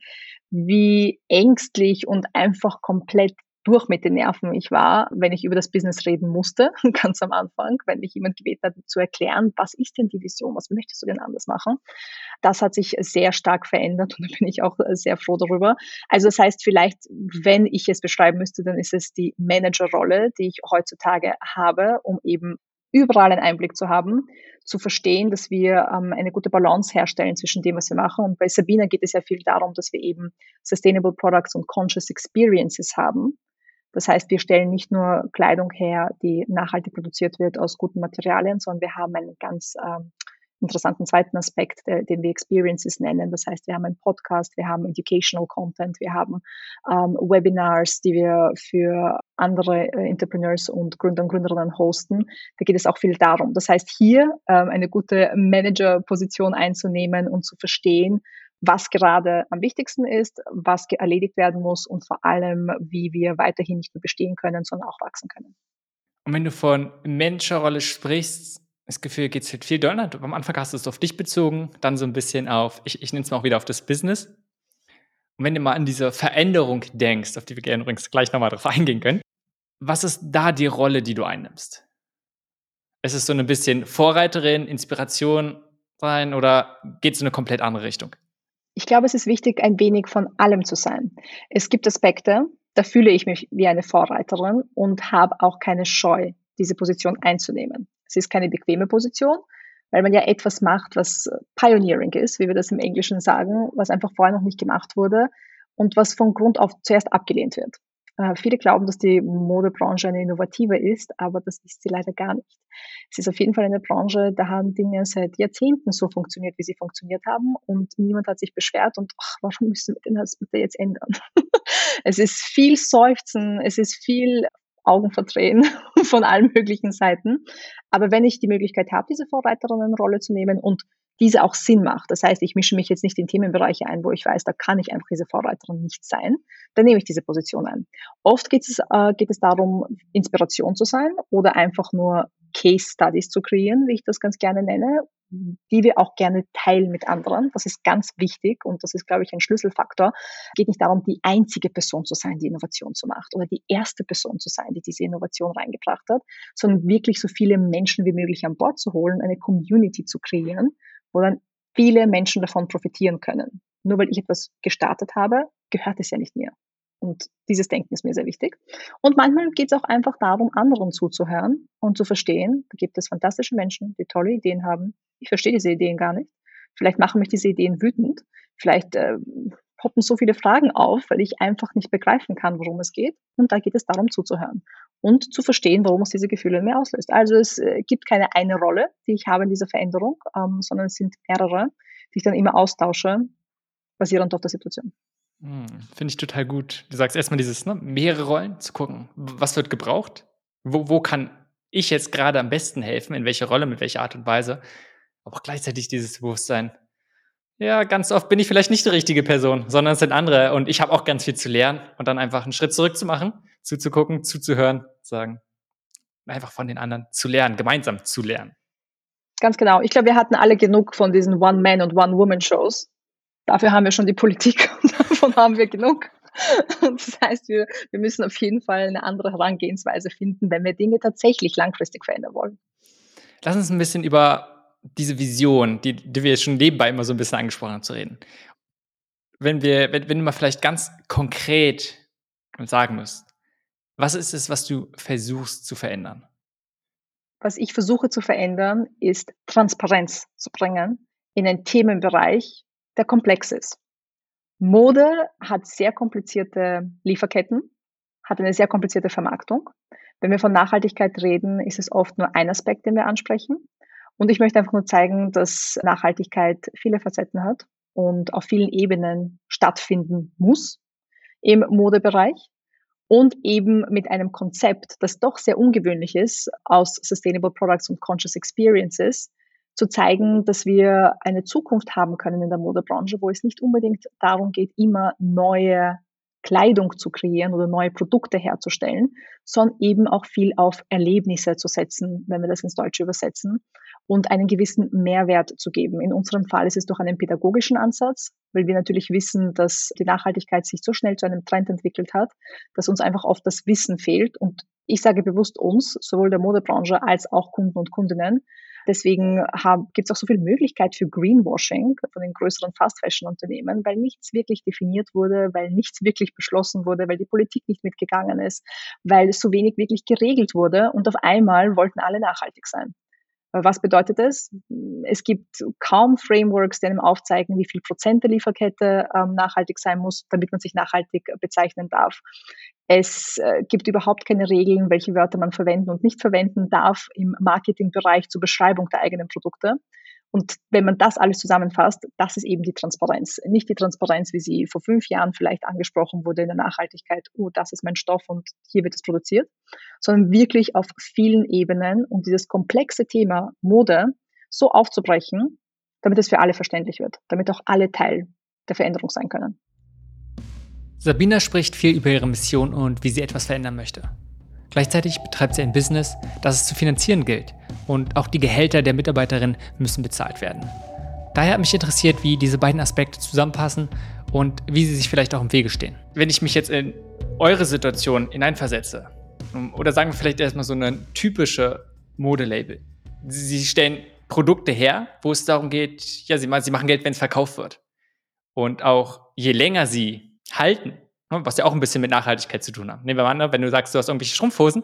[SPEAKER 1] wie ängstlich und einfach komplett durch mit den Nerven ich war, wenn ich über das Business reden musste, ganz am Anfang, wenn mich jemand gebeten hat, zu erklären, was ist denn die Vision, was möchtest du denn anders machen? Das hat sich sehr stark verändert und da bin ich auch sehr froh darüber. Also das heißt, vielleicht, wenn ich es beschreiben müsste, dann ist es die Managerrolle, die ich heutzutage habe, um eben überall einen Einblick zu haben, zu verstehen, dass wir ähm, eine gute Balance herstellen zwischen dem, was wir machen. Und bei Sabina geht es ja viel darum, dass wir eben Sustainable Products und Conscious Experiences haben. Das heißt, wir stellen nicht nur Kleidung her, die nachhaltig produziert wird aus guten Materialien, sondern wir haben einen ganz ähm, interessanten zweiten Aspekt, der, den wir Experiences nennen. Das heißt, wir haben einen Podcast, wir haben Educational Content, wir haben ähm, Webinars, die wir für andere äh, Entrepreneurs und Gründer und Gründerinnen hosten. Da geht es auch viel darum. Das heißt, hier ähm, eine gute Manager-Position einzunehmen und zu verstehen, was gerade am wichtigsten ist, was erledigt werden muss und vor allem, wie wir weiterhin nicht nur bestehen können, sondern auch wachsen können.
[SPEAKER 2] Und wenn du von Menschenrolle sprichst, das Gefühl geht es halt viel doller. Am Anfang hast du es auf dich bezogen, dann so ein bisschen auf, ich, ich nenne es mal auch wieder auf das Business. Und wenn du mal an diese Veränderung denkst, auf die wir gerne übrigens gleich nochmal drauf eingehen können, was ist da die Rolle, die du einnimmst? Ist es so ein bisschen Vorreiterin, Inspiration sein oder geht es in eine komplett andere Richtung?
[SPEAKER 1] Ich glaube, es ist wichtig, ein wenig von allem zu sein. Es gibt Aspekte, da fühle ich mich wie eine Vorreiterin und habe auch keine Scheu, diese Position einzunehmen. Es ist keine bequeme Position, weil man ja etwas macht, was Pioneering ist, wie wir das im Englischen sagen, was einfach vorher noch nicht gemacht wurde und was von Grund auf zuerst abgelehnt wird. Äh, viele glauben, dass die Modebranche eine innovative ist, aber das ist sie leider gar nicht. Es ist auf jeden Fall eine Branche, da haben Dinge seit Jahrzehnten so funktioniert, wie sie funktioniert haben und niemand hat sich beschwert und ach, warum müssen wir denn das bitte jetzt ändern? es ist viel Seufzen, es ist viel Augen verdrehen von allen möglichen Seiten. Aber wenn ich die Möglichkeit habe, diese Vorreiterinnenrolle zu nehmen und diese auch Sinn macht. Das heißt, ich mische mich jetzt nicht in Themenbereiche ein, wo ich weiß, da kann ich einfach diese Vorreiterin nicht sein. Dann nehme ich diese Position ein. Oft geht es, äh, geht es darum, Inspiration zu sein oder einfach nur Case Studies zu kreieren, wie ich das ganz gerne nenne, die wir auch gerne teilen mit anderen. Das ist ganz wichtig und das ist, glaube ich, ein Schlüsselfaktor. Es geht nicht darum, die einzige Person zu sein, die Innovation zu macht oder die erste Person zu sein, die diese Innovation reingebracht hat, sondern wirklich so viele Menschen wie möglich an Bord zu holen, eine Community zu kreieren wo dann viele Menschen davon profitieren können. Nur weil ich etwas gestartet habe, gehört es ja nicht mir. Und dieses Denken ist mir sehr wichtig. Und manchmal geht es auch einfach darum, anderen zuzuhören und zu verstehen, da gibt es fantastische Menschen, die tolle Ideen haben. Ich verstehe diese Ideen gar nicht. Vielleicht machen mich diese Ideen wütend. Vielleicht äh, poppen so viele Fragen auf, weil ich einfach nicht begreifen kann, worum es geht. Und da geht es darum zuzuhören und zu verstehen, warum es diese Gefühle mir auslöst. Also es äh, gibt keine eine Rolle, die ich habe in dieser Veränderung, ähm, sondern es sind mehrere, die ich dann immer austausche, basierend auf der Situation.
[SPEAKER 2] Hm, Finde ich total gut. Du sagst erstmal dieses, ne, mehrere Rollen zu gucken. Was wird gebraucht? Wo, wo kann ich jetzt gerade am besten helfen? In welche Rolle, mit welcher Art und Weise? Aber auch gleichzeitig dieses Bewusstsein, ja, ganz oft bin ich vielleicht nicht die richtige Person, sondern es sind andere und ich habe auch ganz viel zu lernen und dann einfach einen Schritt zurück zu machen, zuzugucken, zuzuhören, sagen, einfach von den anderen zu lernen, gemeinsam zu lernen.
[SPEAKER 1] Ganz genau. Ich glaube, wir hatten alle genug von diesen One-Man- und One-Woman-Shows. Dafür haben wir schon die Politik und davon haben wir genug. Das heißt, wir, wir müssen auf jeden Fall eine andere Herangehensweise finden, wenn wir Dinge tatsächlich langfristig verändern wollen.
[SPEAKER 2] Lass uns ein bisschen über diese Vision, die, die wir schon nebenbei immer so ein bisschen angesprochen haben, zu reden. Wenn wir, wenn, wenn du mal vielleicht ganz konkret sagen musst, was ist es, was du versuchst zu verändern?
[SPEAKER 1] Was ich versuche zu verändern, ist Transparenz zu bringen in einen Themenbereich, der komplex ist. Mode hat sehr komplizierte Lieferketten, hat eine sehr komplizierte Vermarktung. Wenn wir von Nachhaltigkeit reden, ist es oft nur ein Aspekt, den wir ansprechen. Und ich möchte einfach nur zeigen, dass Nachhaltigkeit viele Facetten hat und auf vielen Ebenen stattfinden muss im Modebereich und eben mit einem Konzept, das doch sehr ungewöhnlich ist aus Sustainable Products und Conscious Experiences, zu zeigen, dass wir eine Zukunft haben können in der Modebranche, wo es nicht unbedingt darum geht, immer neue Kleidung zu kreieren oder neue Produkte herzustellen, sondern eben auch viel auf Erlebnisse zu setzen, wenn wir das ins Deutsche übersetzen, und einen gewissen Mehrwert zu geben. In unserem Fall ist es durch einen pädagogischen Ansatz, weil wir natürlich wissen, dass die Nachhaltigkeit sich so schnell zu einem Trend entwickelt hat, dass uns einfach oft das Wissen fehlt. Und ich sage bewusst uns, sowohl der Modebranche als auch Kunden und Kundinnen, Deswegen gibt es auch so viel Möglichkeit für Greenwashing von den größeren Fast-Fashion-Unternehmen, weil nichts wirklich definiert wurde, weil nichts wirklich beschlossen wurde, weil die Politik nicht mitgegangen ist, weil so wenig wirklich geregelt wurde und auf einmal wollten alle nachhaltig sein. Was bedeutet das? Es gibt kaum Frameworks, die einem aufzeigen, wie viel Prozent der Lieferkette ähm, nachhaltig sein muss, damit man sich nachhaltig bezeichnen darf. Es äh, gibt überhaupt keine Regeln, welche Wörter man verwenden und nicht verwenden darf im Marketingbereich zur Beschreibung der eigenen Produkte. Und wenn man das alles zusammenfasst, das ist eben die Transparenz. Nicht die Transparenz, wie sie vor fünf Jahren vielleicht angesprochen wurde in der Nachhaltigkeit, oh, das ist mein Stoff und hier wird es produziert, sondern wirklich auf vielen Ebenen und dieses komplexe Thema Mode so aufzubrechen, damit es für alle verständlich wird, damit auch alle Teil der Veränderung sein können.
[SPEAKER 2] Sabina spricht viel über ihre Mission und wie sie etwas verändern möchte. Gleichzeitig betreibt sie ein Business, das es zu finanzieren gilt. Und auch die Gehälter der Mitarbeiterin müssen bezahlt werden. Daher hat mich interessiert, wie diese beiden Aspekte zusammenpassen und wie sie sich vielleicht auch im Wege stehen. Wenn ich mich jetzt in eure Situation hineinversetze, oder sagen wir vielleicht erstmal so eine typische Modelabel. Sie stellen Produkte her, wo es darum geht, ja, sie machen Geld, wenn es verkauft wird. Und auch je länger sie halten, Ne, was ja auch ein bisschen mit Nachhaltigkeit zu tun hat. Nehmen wir mal an, wenn du sagst, du hast irgendwelche Strumpfhosen,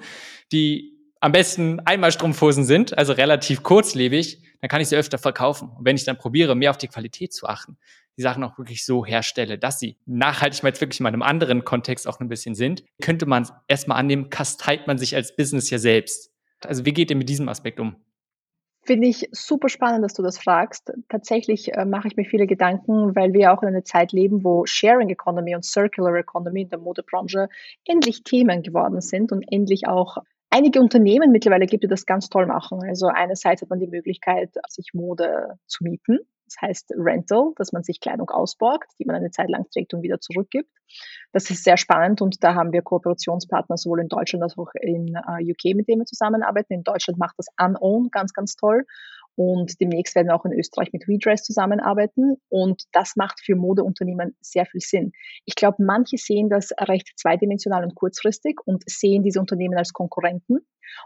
[SPEAKER 2] die am besten einmal Strumpfhosen sind, also relativ kurzlebig, dann kann ich sie öfter verkaufen. Und wenn ich dann probiere, mehr auf die Qualität zu achten, die Sachen auch wirklich so herstelle, dass sie nachhaltig mal jetzt wirklich mal in einem anderen Kontext auch ein bisschen sind, könnte man erstmal annehmen, kasteit man sich als Business ja selbst. Also wie geht ihr mit diesem Aspekt um?
[SPEAKER 1] Finde ich super spannend, dass du das fragst. Tatsächlich äh, mache ich mir viele Gedanken, weil wir auch in einer Zeit leben, wo Sharing Economy und Circular Economy in der Modebranche endlich Themen geworden sind und endlich auch einige Unternehmen mittlerweile gibt, die das ganz toll machen. Also einerseits hat man die Möglichkeit, sich Mode zu mieten das heißt Rental, dass man sich Kleidung ausborgt, die man eine Zeit lang trägt und wieder zurückgibt. Das ist sehr spannend und da haben wir Kooperationspartner sowohl in Deutschland als auch in uh, UK, mit denen wir zusammenarbeiten. In Deutschland macht das Unown ganz, ganz toll. Und demnächst werden wir auch in Österreich mit WeDress zusammenarbeiten. Und das macht für Modeunternehmen sehr viel Sinn. Ich glaube, manche sehen das recht zweidimensional und kurzfristig und sehen diese Unternehmen als Konkurrenten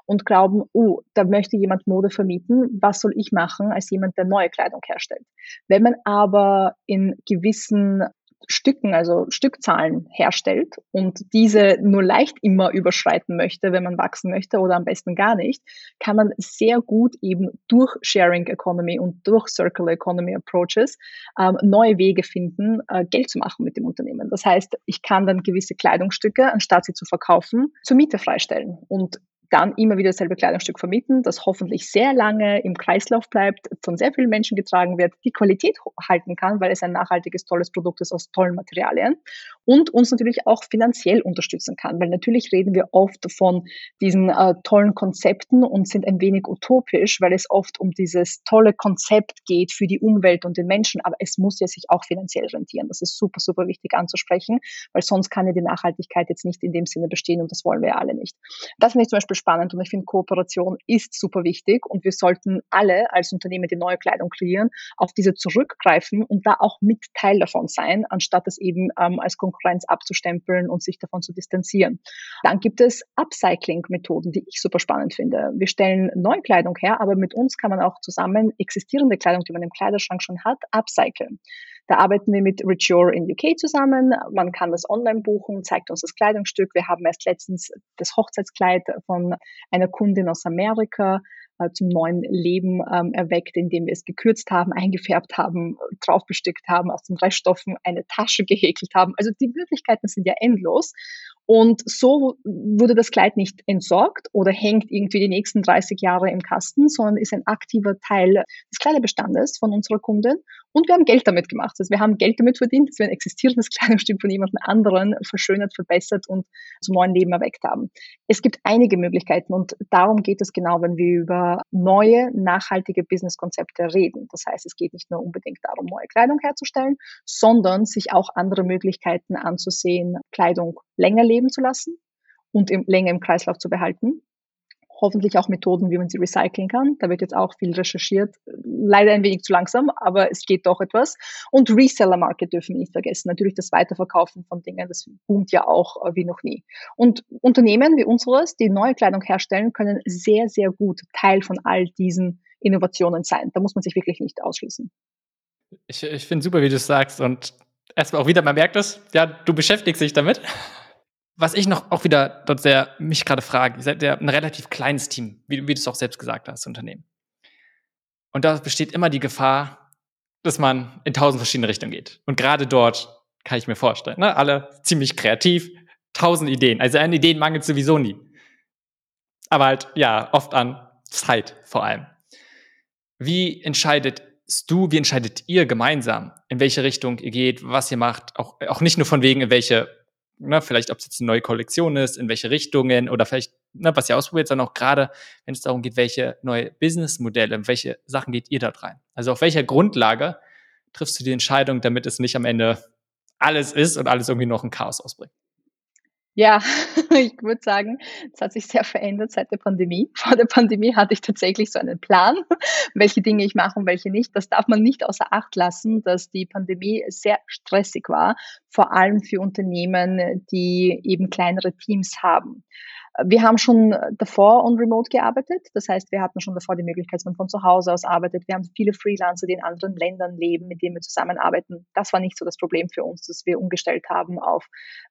[SPEAKER 1] und glauben, oh, da möchte jemand Mode vermieten, was soll ich machen als jemand, der neue Kleidung herstellt? Wenn man aber in gewissen Stücken, also Stückzahlen herstellt und diese nur leicht immer überschreiten möchte, wenn man wachsen möchte oder am besten gar nicht, kann man sehr gut eben durch Sharing Economy und durch Circular Economy Approaches ähm, neue Wege finden, äh, Geld zu machen mit dem Unternehmen. Das heißt, ich kann dann gewisse Kleidungsstücke, anstatt sie zu verkaufen, zur Miete freistellen. Und dann immer wieder dasselbe Kleidungsstück vermieten, das hoffentlich sehr lange im Kreislauf bleibt, von sehr vielen Menschen getragen wird, die Qualität halten kann, weil es ein nachhaltiges, tolles Produkt ist aus tollen Materialien und uns natürlich auch finanziell unterstützen kann, weil natürlich reden wir oft von diesen äh, tollen Konzepten und sind ein wenig utopisch, weil es oft um dieses tolle Konzept geht für die Umwelt und den Menschen, aber es muss ja sich auch finanziell rentieren. Das ist super, super wichtig anzusprechen, weil sonst kann ja die Nachhaltigkeit jetzt nicht in dem Sinne bestehen und das wollen wir ja alle nicht. Das finde ich zum Beispiel spannend und ich finde, Kooperation ist super wichtig und wir sollten alle als Unternehmen, die neue Kleidung kreieren, auf diese zurückgreifen und da auch mit Teil davon sein, anstatt es eben ähm, als Konkurrenz abzustempeln und sich davon zu distanzieren. Dann gibt es Upcycling-Methoden, die ich super spannend finde. Wir stellen neue Kleidung her, aber mit uns kann man auch zusammen existierende Kleidung, die man im Kleiderschrank schon hat, upcyclen. Da arbeiten wir mit Richure in UK zusammen. Man kann das online buchen, zeigt uns das Kleidungsstück. Wir haben erst letztens das Hochzeitskleid von einer Kundin aus Amerika äh, zum neuen Leben ähm, erweckt, indem wir es gekürzt haben, eingefärbt haben, draufbestickt haben, aus den Reststoffen eine Tasche gehäkelt haben. Also die Möglichkeiten sind ja endlos. Und so wurde das Kleid nicht entsorgt oder hängt irgendwie die nächsten 30 Jahre im Kasten, sondern ist ein aktiver Teil des Kleiderbestandes von unserer Kundin. Und wir haben Geld damit gemacht. Also wir haben Geld damit verdient, dass wir ein existierendes Kleidungsstück von jemand anderen verschönert, verbessert und zum neuen Leben erweckt haben. Es gibt einige Möglichkeiten und darum geht es genau, wenn wir über neue, nachhaltige Businesskonzepte reden. Das heißt, es geht nicht nur unbedingt darum, neue Kleidung herzustellen, sondern sich auch andere Möglichkeiten anzusehen, Kleidung länger leben zu lassen und im, länger im Kreislauf zu behalten. Hoffentlich auch Methoden, wie man sie recyceln kann. Da wird jetzt auch viel recherchiert. Leider ein wenig zu langsam, aber es geht doch etwas. Und Reseller Market dürfen wir nicht vergessen. Natürlich das Weiterverkaufen von Dingen, das boomt ja auch äh, wie noch nie. Und Unternehmen wie unseres, die neue Kleidung herstellen, können sehr, sehr gut Teil von all diesen Innovationen sein. Da muss man sich wirklich nicht ausschließen.
[SPEAKER 2] Ich, ich finde super, wie du es sagst. Und erstmal auch wieder, man merkt es, ja, du beschäftigst dich damit was ich noch auch wieder dort sehr mich gerade frage, ihr seid ja ein relativ kleines Team, wie, wie du es auch selbst gesagt hast, Unternehmen. Und da besteht immer die Gefahr, dass man in tausend verschiedene Richtungen geht. Und gerade dort kann ich mir vorstellen, ne? alle ziemlich kreativ, tausend Ideen. Also an Ideen mangelt sowieso nie. Aber halt, ja, oft an Zeit vor allem. Wie entscheidet du, wie entscheidet ihr gemeinsam, in welche Richtung ihr geht, was ihr macht, auch, auch nicht nur von wegen, in welche ne, vielleicht ob es jetzt eine neue Kollektion ist, in welche Richtungen oder vielleicht, ne, was ihr ausprobiert, sondern auch gerade, wenn es darum geht, welche neue Businessmodelle, in welche Sachen geht ihr dort rein? Also auf welcher Grundlage triffst du die Entscheidung, damit es nicht am Ende alles ist und alles irgendwie noch ein Chaos ausbringt?
[SPEAKER 1] Ja, ich würde sagen, es hat sich sehr verändert seit der Pandemie. Vor der Pandemie hatte ich tatsächlich so einen Plan, welche Dinge ich mache und welche nicht. Das darf man nicht außer Acht lassen, dass die Pandemie sehr stressig war, vor allem für Unternehmen, die eben kleinere Teams haben. Wir haben schon davor on Remote gearbeitet. Das heißt, wir hatten schon davor die Möglichkeit, dass man von zu Hause aus arbeitet. Wir haben viele Freelancer, die in anderen Ländern leben, mit denen wir zusammenarbeiten. Das war nicht so das Problem für uns, dass wir umgestellt haben auf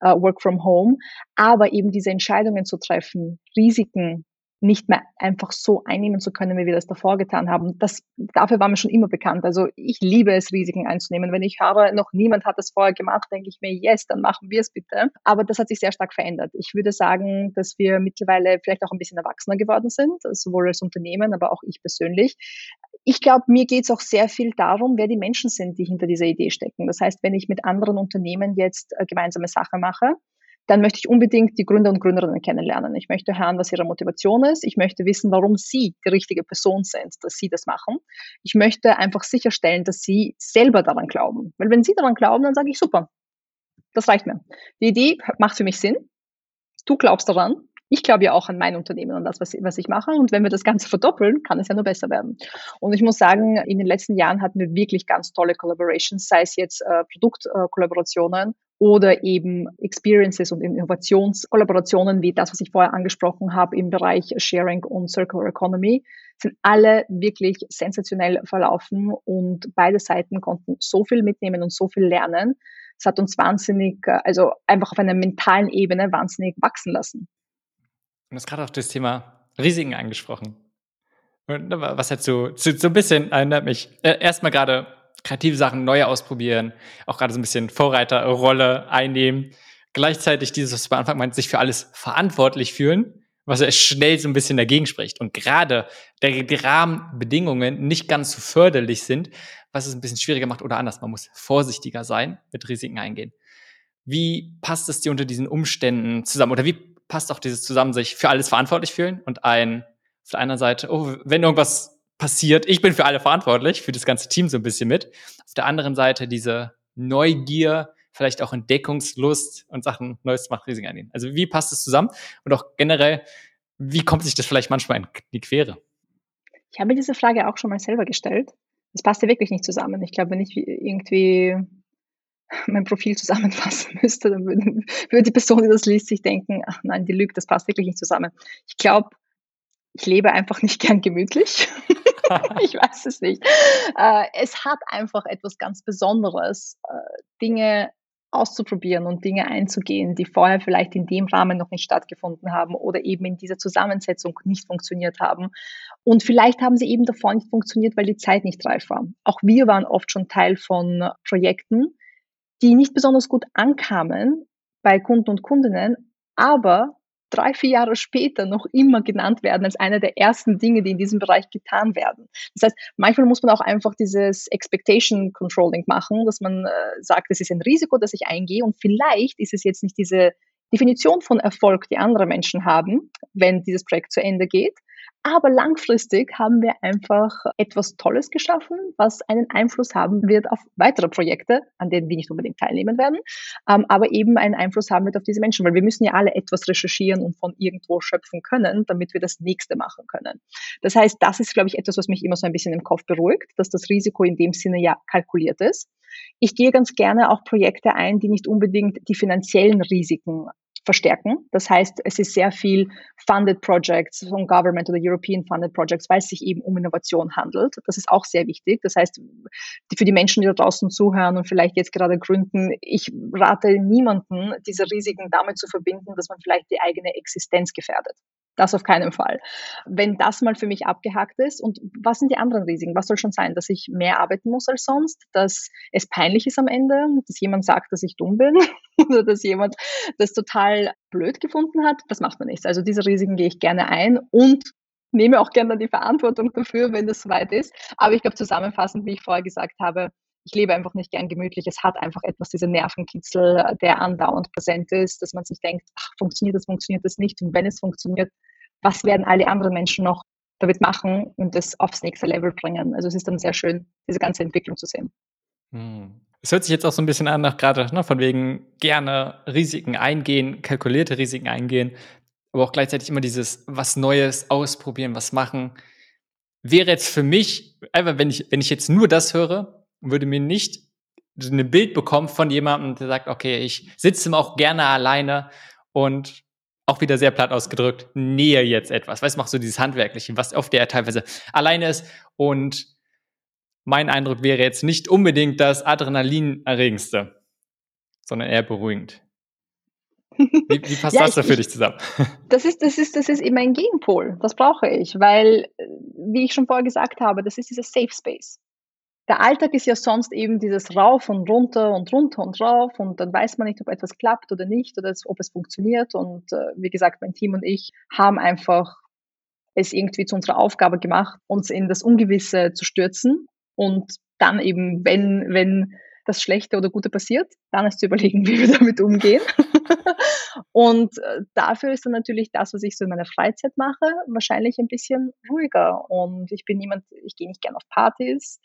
[SPEAKER 1] uh, Work from Home. Aber eben diese Entscheidungen zu treffen, Risiken nicht mehr einfach so einnehmen zu können, wie wir das davor getan haben. Das, dafür waren wir schon immer bekannt. Also ich liebe es, Risiken einzunehmen. Wenn ich höre, noch niemand hat das vorher gemacht, denke ich mir, yes, dann machen wir es bitte. Aber das hat sich sehr stark verändert. Ich würde sagen, dass wir mittlerweile vielleicht auch ein bisschen erwachsener geworden sind, sowohl als Unternehmen, aber auch ich persönlich. Ich glaube, mir geht es auch sehr viel darum, wer die Menschen sind, die hinter dieser Idee stecken. Das heißt, wenn ich mit anderen Unternehmen jetzt äh, gemeinsame Sache mache, dann möchte ich unbedingt die Gründer und Gründerinnen kennenlernen. Ich möchte hören, was ihre Motivation ist. Ich möchte wissen, warum sie die richtige Person sind, dass sie das machen. Ich möchte einfach sicherstellen, dass sie selber daran glauben. Weil wenn sie daran glauben, dann sage ich, super, das reicht mir. Die Idee macht für mich Sinn. Du glaubst daran. Ich glaube ja auch an mein Unternehmen und das, was, was ich mache. Und wenn wir das Ganze verdoppeln, kann es ja nur besser werden. Und ich muss sagen, in den letzten Jahren hatten wir wirklich ganz tolle Collaborations, sei es jetzt äh, Produktkollaborationen oder eben Experiences und Innovationskollaborationen wie das, was ich vorher angesprochen habe im Bereich Sharing und Circular Economy, sind alle wirklich sensationell verlaufen und beide Seiten konnten so viel mitnehmen und so viel lernen. Es hat uns wahnsinnig, also einfach auf einer mentalen Ebene wahnsinnig wachsen lassen.
[SPEAKER 2] Du hast gerade auch das Thema Risiken angesprochen. Was halt so, so, so ein bisschen erinnert mich. Äh, erstmal gerade kreative Sachen neu ausprobieren, auch gerade so ein bisschen Vorreiterrolle einnehmen. Gleichzeitig dieses, was du am Anfang meint, sich für alles verantwortlich fühlen, was ja schnell so ein bisschen dagegen spricht. Und gerade der, Rahmenbedingungen nicht ganz so förderlich sind, was es ein bisschen schwieriger macht oder anders. Man muss vorsichtiger sein, mit Risiken eingehen. Wie passt es dir unter diesen Umständen zusammen? Oder wie passt auch dieses zusammen, sich für alles verantwortlich fühlen und ein auf der einen Seite, oh, wenn irgendwas passiert. Ich bin für alle verantwortlich, für das ganze Team so ein bisschen mit. Auf der anderen Seite diese Neugier, vielleicht auch Entdeckungslust und Sachen Neues macht Risiken eingehen. Also wie passt es zusammen? Und auch generell, wie kommt sich das vielleicht manchmal in die Quere?
[SPEAKER 1] Ich habe mir diese Frage auch schon mal selber gestellt. Es passt ja wirklich nicht zusammen. Ich glaube, ich irgendwie mein Profil zusammenfassen müsste, dann würde, würde die Person, die das liest, sich denken, ach nein, die lügt, das passt wirklich nicht zusammen. Ich glaube, ich lebe einfach nicht gern gemütlich. ich weiß es nicht. Äh, es hat einfach etwas ganz Besonderes, äh, Dinge auszuprobieren und Dinge einzugehen, die vorher vielleicht in dem Rahmen noch nicht stattgefunden haben oder eben in dieser Zusammensetzung nicht funktioniert haben. Und vielleicht haben sie eben davor nicht funktioniert, weil die Zeit nicht reif war. Auch wir waren oft schon Teil von Projekten, die nicht besonders gut ankamen bei Kunden und Kundinnen, aber drei, vier Jahre später noch immer genannt werden als eine der ersten Dinge, die in diesem Bereich getan werden. Das heißt, manchmal muss man auch einfach dieses Expectation Controlling machen, dass man äh, sagt, es ist ein Risiko, das ich eingehe und vielleicht ist es jetzt nicht diese Definition von Erfolg, die andere Menschen haben, wenn dieses Projekt zu Ende geht, aber langfristig haben wir einfach etwas Tolles geschaffen, was einen Einfluss haben wird auf weitere Projekte, an denen wir nicht unbedingt teilnehmen werden, ähm, aber eben einen Einfluss haben wird auf diese Menschen, weil wir müssen ja alle etwas recherchieren und von irgendwo schöpfen können, damit wir das nächste machen können. Das heißt, das ist, glaube ich, etwas, was mich immer so ein bisschen im Kopf beruhigt, dass das Risiko in dem Sinne ja kalkuliert ist. Ich gehe ganz gerne auch Projekte ein, die nicht unbedingt die finanziellen Risiken verstärken. Das heißt, es ist sehr viel Funded Projects von Government oder European Funded Projects, weil es sich eben um Innovation handelt. Das ist auch sehr wichtig. Das heißt, für die Menschen, die da draußen zuhören und vielleicht jetzt gerade gründen, ich rate niemanden, diese Risiken damit zu verbinden, dass man vielleicht die eigene Existenz gefährdet. Das auf keinen Fall. Wenn das mal für mich abgehakt ist, und was sind die anderen Risiken? Was soll schon sein? Dass ich mehr arbeiten muss als sonst, dass es peinlich ist am Ende, dass jemand sagt, dass ich dumm bin oder dass jemand das total blöd gefunden hat? Das macht man nicht. Also diese Risiken gehe ich gerne ein und nehme auch gerne die Verantwortung dafür, wenn das soweit ist. Aber ich glaube, zusammenfassend, wie ich vorher gesagt habe, ich lebe einfach nicht gern gemütlich. Es hat einfach etwas, diese Nervenkitzel, der andauernd präsent ist, dass man sich denkt, ach, funktioniert das, funktioniert das nicht? Und wenn es funktioniert, was werden alle anderen Menschen noch damit machen und das aufs nächste Level bringen? Also es ist dann sehr schön, diese ganze Entwicklung zu sehen.
[SPEAKER 2] Hm. Es hört sich jetzt auch so ein bisschen an, nach gerade ne, von wegen gerne Risiken eingehen, kalkulierte Risiken eingehen, aber auch gleichzeitig immer dieses was Neues ausprobieren, was machen. Wäre jetzt für mich, einfach wenn ich, wenn ich jetzt nur das höre, würde mir nicht ein Bild bekommen von jemandem, der sagt, okay, ich sitze auch gerne alleine und auch wieder sehr platt ausgedrückt, nähe jetzt etwas. Weißt du, mach so dieses Handwerkliche, was oft der teilweise alleine ist. Und mein Eindruck wäre jetzt nicht unbedingt das Adrenalinerregendste, sondern eher beruhigend. Wie, wie passt ja, das da für dich zusammen?
[SPEAKER 1] Das ist, das, ist, das ist immer ein Gegenpol. Das brauche ich, weil, wie ich schon vorher gesagt habe, das ist dieses Safe Space der Alltag ist ja sonst eben dieses Rauf und runter und runter und rauf und dann weiß man nicht, ob etwas klappt oder nicht oder ob es funktioniert. Und äh, wie gesagt, mein Team und ich haben einfach es irgendwie zu unserer Aufgabe gemacht, uns in das Ungewisse zu stürzen und dann eben, wenn, wenn das Schlechte oder Gute passiert, dann ist zu überlegen, wie wir damit umgehen. und äh, dafür ist dann natürlich das, was ich so in meiner Freizeit mache, wahrscheinlich ein bisschen ruhiger. Und ich bin niemand, ich gehe nicht gern auf Partys,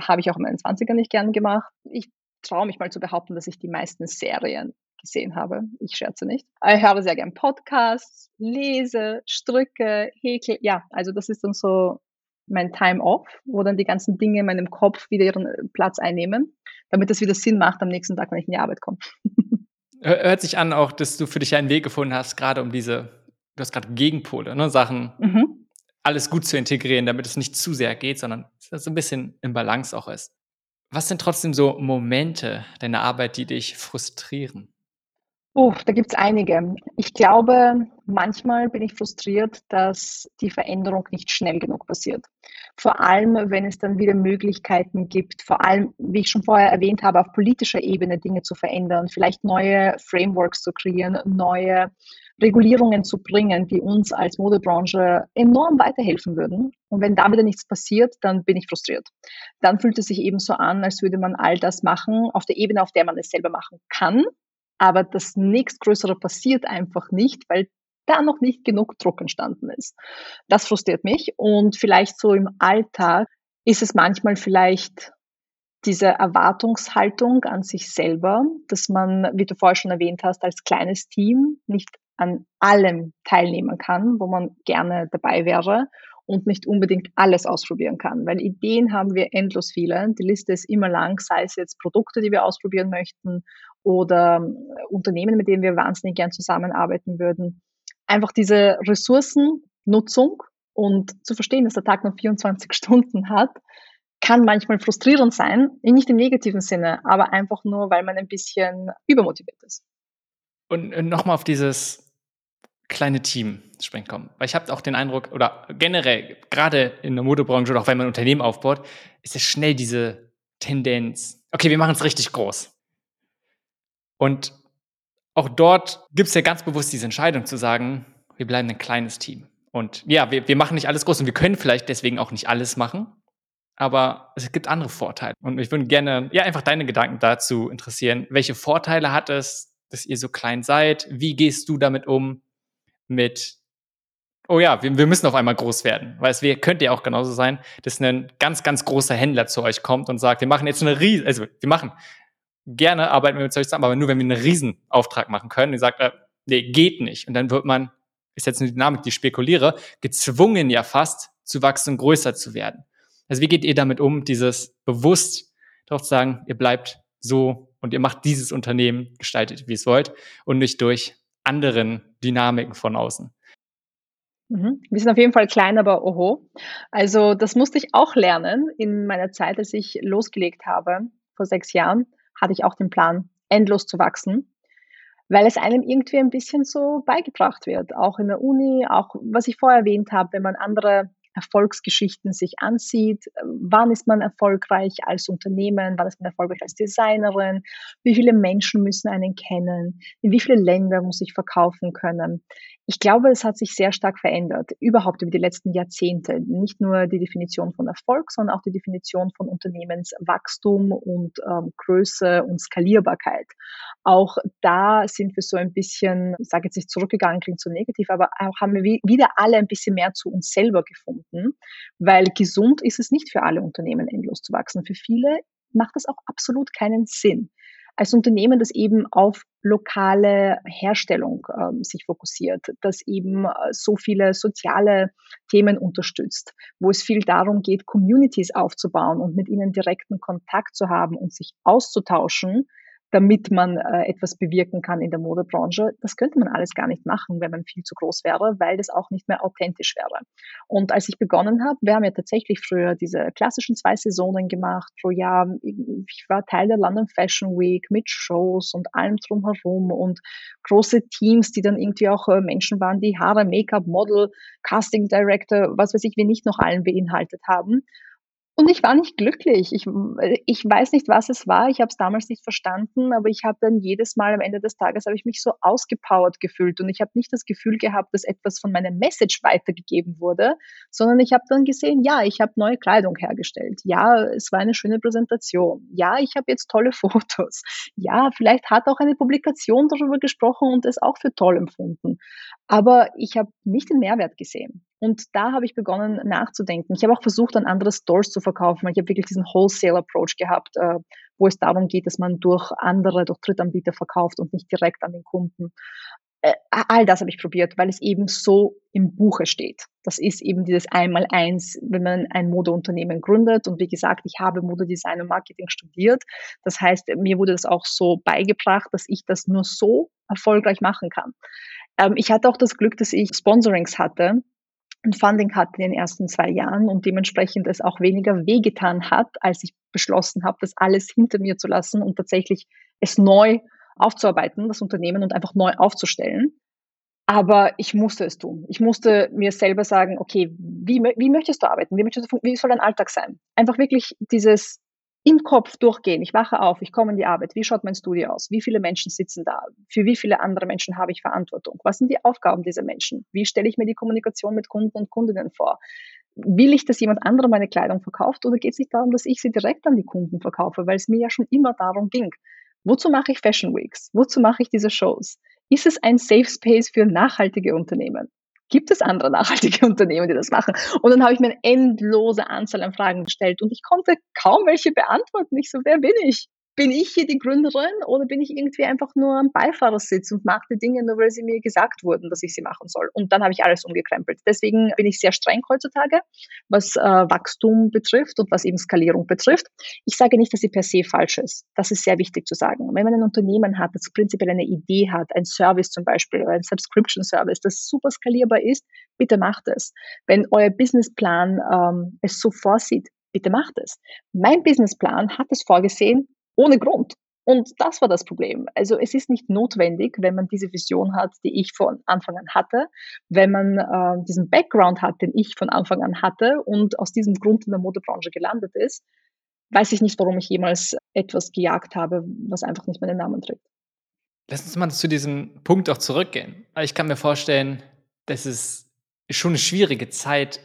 [SPEAKER 1] habe ich auch in meinen 20ern nicht gern gemacht. Ich traue mich mal zu behaupten, dass ich die meisten Serien gesehen habe. Ich scherze nicht. Ich höre sehr gern Podcasts, lese, stricke, häkel. Ja, also das ist dann so mein Time off, wo dann die ganzen Dinge in meinem Kopf wieder ihren äh, Platz einnehmen, damit es wieder Sinn macht am nächsten Tag, wenn ich in die Arbeit komme.
[SPEAKER 2] Hört sich an auch, dass du für dich einen Weg gefunden hast, gerade um diese, du hast gerade Gegenpole, ne, Sachen, mhm. alles gut zu integrieren, damit es nicht zu sehr geht, sondern so ein bisschen im Balance auch ist. Was sind trotzdem so Momente deiner Arbeit, die dich frustrieren?
[SPEAKER 1] Oh, da gibt's einige. Ich glaube, manchmal bin ich frustriert, dass die Veränderung nicht schnell genug passiert. Vor allem, wenn es dann wieder Möglichkeiten gibt, vor allem, wie ich schon vorher erwähnt habe, auf politischer Ebene Dinge zu verändern, vielleicht neue Frameworks zu kreieren, neue Regulierungen zu bringen, die uns als Modebranche enorm weiterhelfen würden. Und wenn da wieder nichts passiert, dann bin ich frustriert. Dann fühlt es sich eben so an, als würde man all das machen auf der Ebene, auf der man es selber machen kann, aber das nächstgrößere passiert einfach nicht, weil da noch nicht genug Druck entstanden ist. Das frustriert mich und vielleicht so im Alltag ist es manchmal vielleicht diese Erwartungshaltung an sich selber, dass man, wie du vorher schon erwähnt hast, als kleines Team nicht an allem teilnehmen kann, wo man gerne dabei wäre und nicht unbedingt alles ausprobieren kann, weil Ideen haben wir endlos viele. Die Liste ist immer lang, sei es jetzt Produkte, die wir ausprobieren möchten oder äh, Unternehmen, mit denen wir wahnsinnig gern zusammenarbeiten würden. Einfach diese Ressourcennutzung Und zu verstehen, dass der Tag nur 24 Stunden hat, kann manchmal frustrierend sein, nicht im negativen Sinne, aber einfach nur, weil man ein bisschen übermotiviert ist.
[SPEAKER 2] Und nochmal auf dieses kleine Team sprechen kommen. Weil ich habe auch den Eindruck, oder generell, gerade in der Modebranche oder auch wenn man ein Unternehmen aufbaut, ist es schnell diese Tendenz, okay, wir machen es richtig groß. Und auch dort gibt es ja ganz bewusst diese Entscheidung zu sagen, wir bleiben ein kleines Team. Und ja, wir, wir machen nicht alles groß und wir können vielleicht deswegen auch nicht alles machen, aber es gibt andere Vorteile. Und ich würde gerne ja einfach deine Gedanken dazu interessieren. Welche Vorteile hat es, dass ihr so klein seid? Wie gehst du damit um mit Oh ja, wir, wir müssen auf einmal groß werden, weil es wär, könnte ja auch genauso sein, dass ein ganz, ganz großer Händler zu euch kommt und sagt, wir machen jetzt eine riesen, also wir machen gerne arbeiten wir mit euch zusammen, aber nur wenn wir einen Riesenauftrag machen können. Und sagt, äh, nee, geht nicht. Und dann wird man, ist jetzt eine Dynamik, die ich spekuliere, gezwungen ja fast zu wachsen und größer zu werden. Also wie geht ihr damit um, dieses bewusst darauf zu sagen, ihr bleibt so und ihr macht dieses Unternehmen, gestaltet, wie ihr es wollt und nicht durch anderen Dynamiken von außen?
[SPEAKER 1] Mhm. Wir sind auf jeden Fall klein, aber oho. Also das musste ich auch lernen in meiner Zeit, als ich losgelegt habe, vor sechs Jahren, hatte ich auch den Plan, endlos zu wachsen, weil es einem irgendwie ein bisschen so beigebracht wird, auch in der Uni, auch was ich vorher erwähnt habe, wenn man andere Erfolgsgeschichten sich ansieht. Wann ist man erfolgreich als Unternehmen? Wann ist man erfolgreich als Designerin? Wie viele Menschen müssen einen kennen? In wie viele Länder muss ich verkaufen können? Ich glaube, es hat sich sehr stark verändert, überhaupt über die letzten Jahrzehnte. Nicht nur die Definition von Erfolg, sondern auch die Definition von Unternehmenswachstum und ähm, Größe und Skalierbarkeit. Auch da sind wir so ein bisschen, ich sage jetzt nicht zurückgegangen, klingt so negativ, aber auch haben wir wieder alle ein bisschen mehr zu uns selber gefunden, weil gesund ist es nicht für alle Unternehmen endlos zu wachsen. Für viele macht das auch absolut keinen Sinn als Unternehmen, das eben auf lokale Herstellung ähm, sich fokussiert, das eben äh, so viele soziale Themen unterstützt, wo es viel darum geht, Communities aufzubauen und mit ihnen direkten Kontakt zu haben und sich auszutauschen, damit man äh, etwas bewirken kann in der Modebranche. Das könnte man alles gar nicht machen, wenn man viel zu groß wäre, weil das auch nicht mehr authentisch wäre. Und als ich begonnen habe, wir haben ja tatsächlich früher diese klassischen zwei Saisonen gemacht pro Jahr. Ich war Teil der London Fashion Week mit Shows und allem drumherum und große Teams, die dann irgendwie auch äh, Menschen waren, die Haare, Make-up, Model, Casting Director, was weiß ich, wir nicht noch allen beinhaltet haben. Und ich war nicht glücklich. Ich, ich weiß nicht, was es war. Ich habe es damals nicht verstanden, aber ich habe dann jedes Mal am Ende des Tages habe ich mich so ausgepowert gefühlt und ich habe nicht das Gefühl gehabt, dass etwas von meiner Message weitergegeben wurde, sondern ich habe dann gesehen, ja, ich habe neue Kleidung hergestellt. Ja, es war eine schöne Präsentation. Ja, ich habe jetzt tolle Fotos. Ja, vielleicht hat auch eine Publikation darüber gesprochen und es auch für toll empfunden. Aber ich habe nicht den Mehrwert gesehen. Und da habe ich begonnen nachzudenken. Ich habe auch versucht, an andere Stores zu verkaufen. Ich habe wirklich diesen Wholesale-Approach gehabt, äh, wo es darum geht, dass man durch andere, durch Drittanbieter verkauft und nicht direkt an den Kunden. Äh, all das habe ich probiert, weil es eben so im Buche steht. Das ist eben dieses Einmal-Eins, wenn man ein Modeunternehmen gründet. Und wie gesagt, ich habe Modedesign und Marketing studiert. Das heißt, mir wurde das auch so beigebracht, dass ich das nur so erfolgreich machen kann. Ähm, ich hatte auch das Glück, dass ich Sponsorings hatte und Funding hatte in den ersten zwei Jahren und dementsprechend es auch weniger wehgetan hat, als ich beschlossen habe, das alles hinter mir zu lassen und tatsächlich es neu aufzuarbeiten, das Unternehmen und einfach neu aufzustellen. Aber ich musste es tun. Ich musste mir selber sagen, okay, wie, wie möchtest du arbeiten? Wie, möchtest du, wie soll dein Alltag sein? Einfach wirklich dieses im Kopf durchgehen. Ich wache auf, ich komme in die Arbeit. Wie schaut mein Studio aus? Wie viele Menschen sitzen da? Für wie viele andere Menschen habe ich Verantwortung? Was sind die Aufgaben dieser Menschen? Wie stelle ich mir die Kommunikation mit Kunden und Kundinnen vor? Will ich, dass jemand anderer meine Kleidung verkauft oder geht es nicht darum, dass ich sie direkt an die Kunden verkaufe, weil es mir ja schon immer darum ging? Wozu mache ich Fashion Weeks? Wozu mache ich diese Shows? Ist es ein Safe Space für nachhaltige Unternehmen? Gibt es andere nachhaltige Unternehmen, die das machen? Und dann habe ich mir eine endlose Anzahl an Fragen gestellt und ich konnte kaum welche beantworten. Ich so, wer bin ich? Bin ich hier die Gründerin oder bin ich irgendwie einfach nur am Beifahrersitz und mache die Dinge nur, weil sie mir gesagt wurden, dass ich sie machen soll. Und dann habe ich alles umgekrempelt. Deswegen bin ich sehr streng heutzutage, was äh, Wachstum betrifft und was eben Skalierung betrifft. Ich sage nicht, dass sie per se falsch ist. Das ist sehr wichtig zu sagen. Wenn man ein Unternehmen hat, das prinzipiell eine Idee hat, ein Service zum Beispiel oder ein Subscription Service, das super skalierbar ist, bitte macht es. Wenn euer Businessplan ähm, es so vorsieht, bitte macht es. Mein Businessplan hat es vorgesehen, ohne Grund. Und das war das Problem. Also es ist nicht notwendig, wenn man diese Vision hat, die ich von Anfang an hatte, wenn man äh, diesen Background hat, den ich von Anfang an hatte und aus diesem Grund in der Modebranche gelandet ist, weiß ich nicht, warum ich jemals etwas gejagt habe, was einfach nicht meinen Namen trägt.
[SPEAKER 2] Lass uns mal zu diesem Punkt auch zurückgehen. Ich kann mir vorstellen, dass es schon eine schwierige Zeit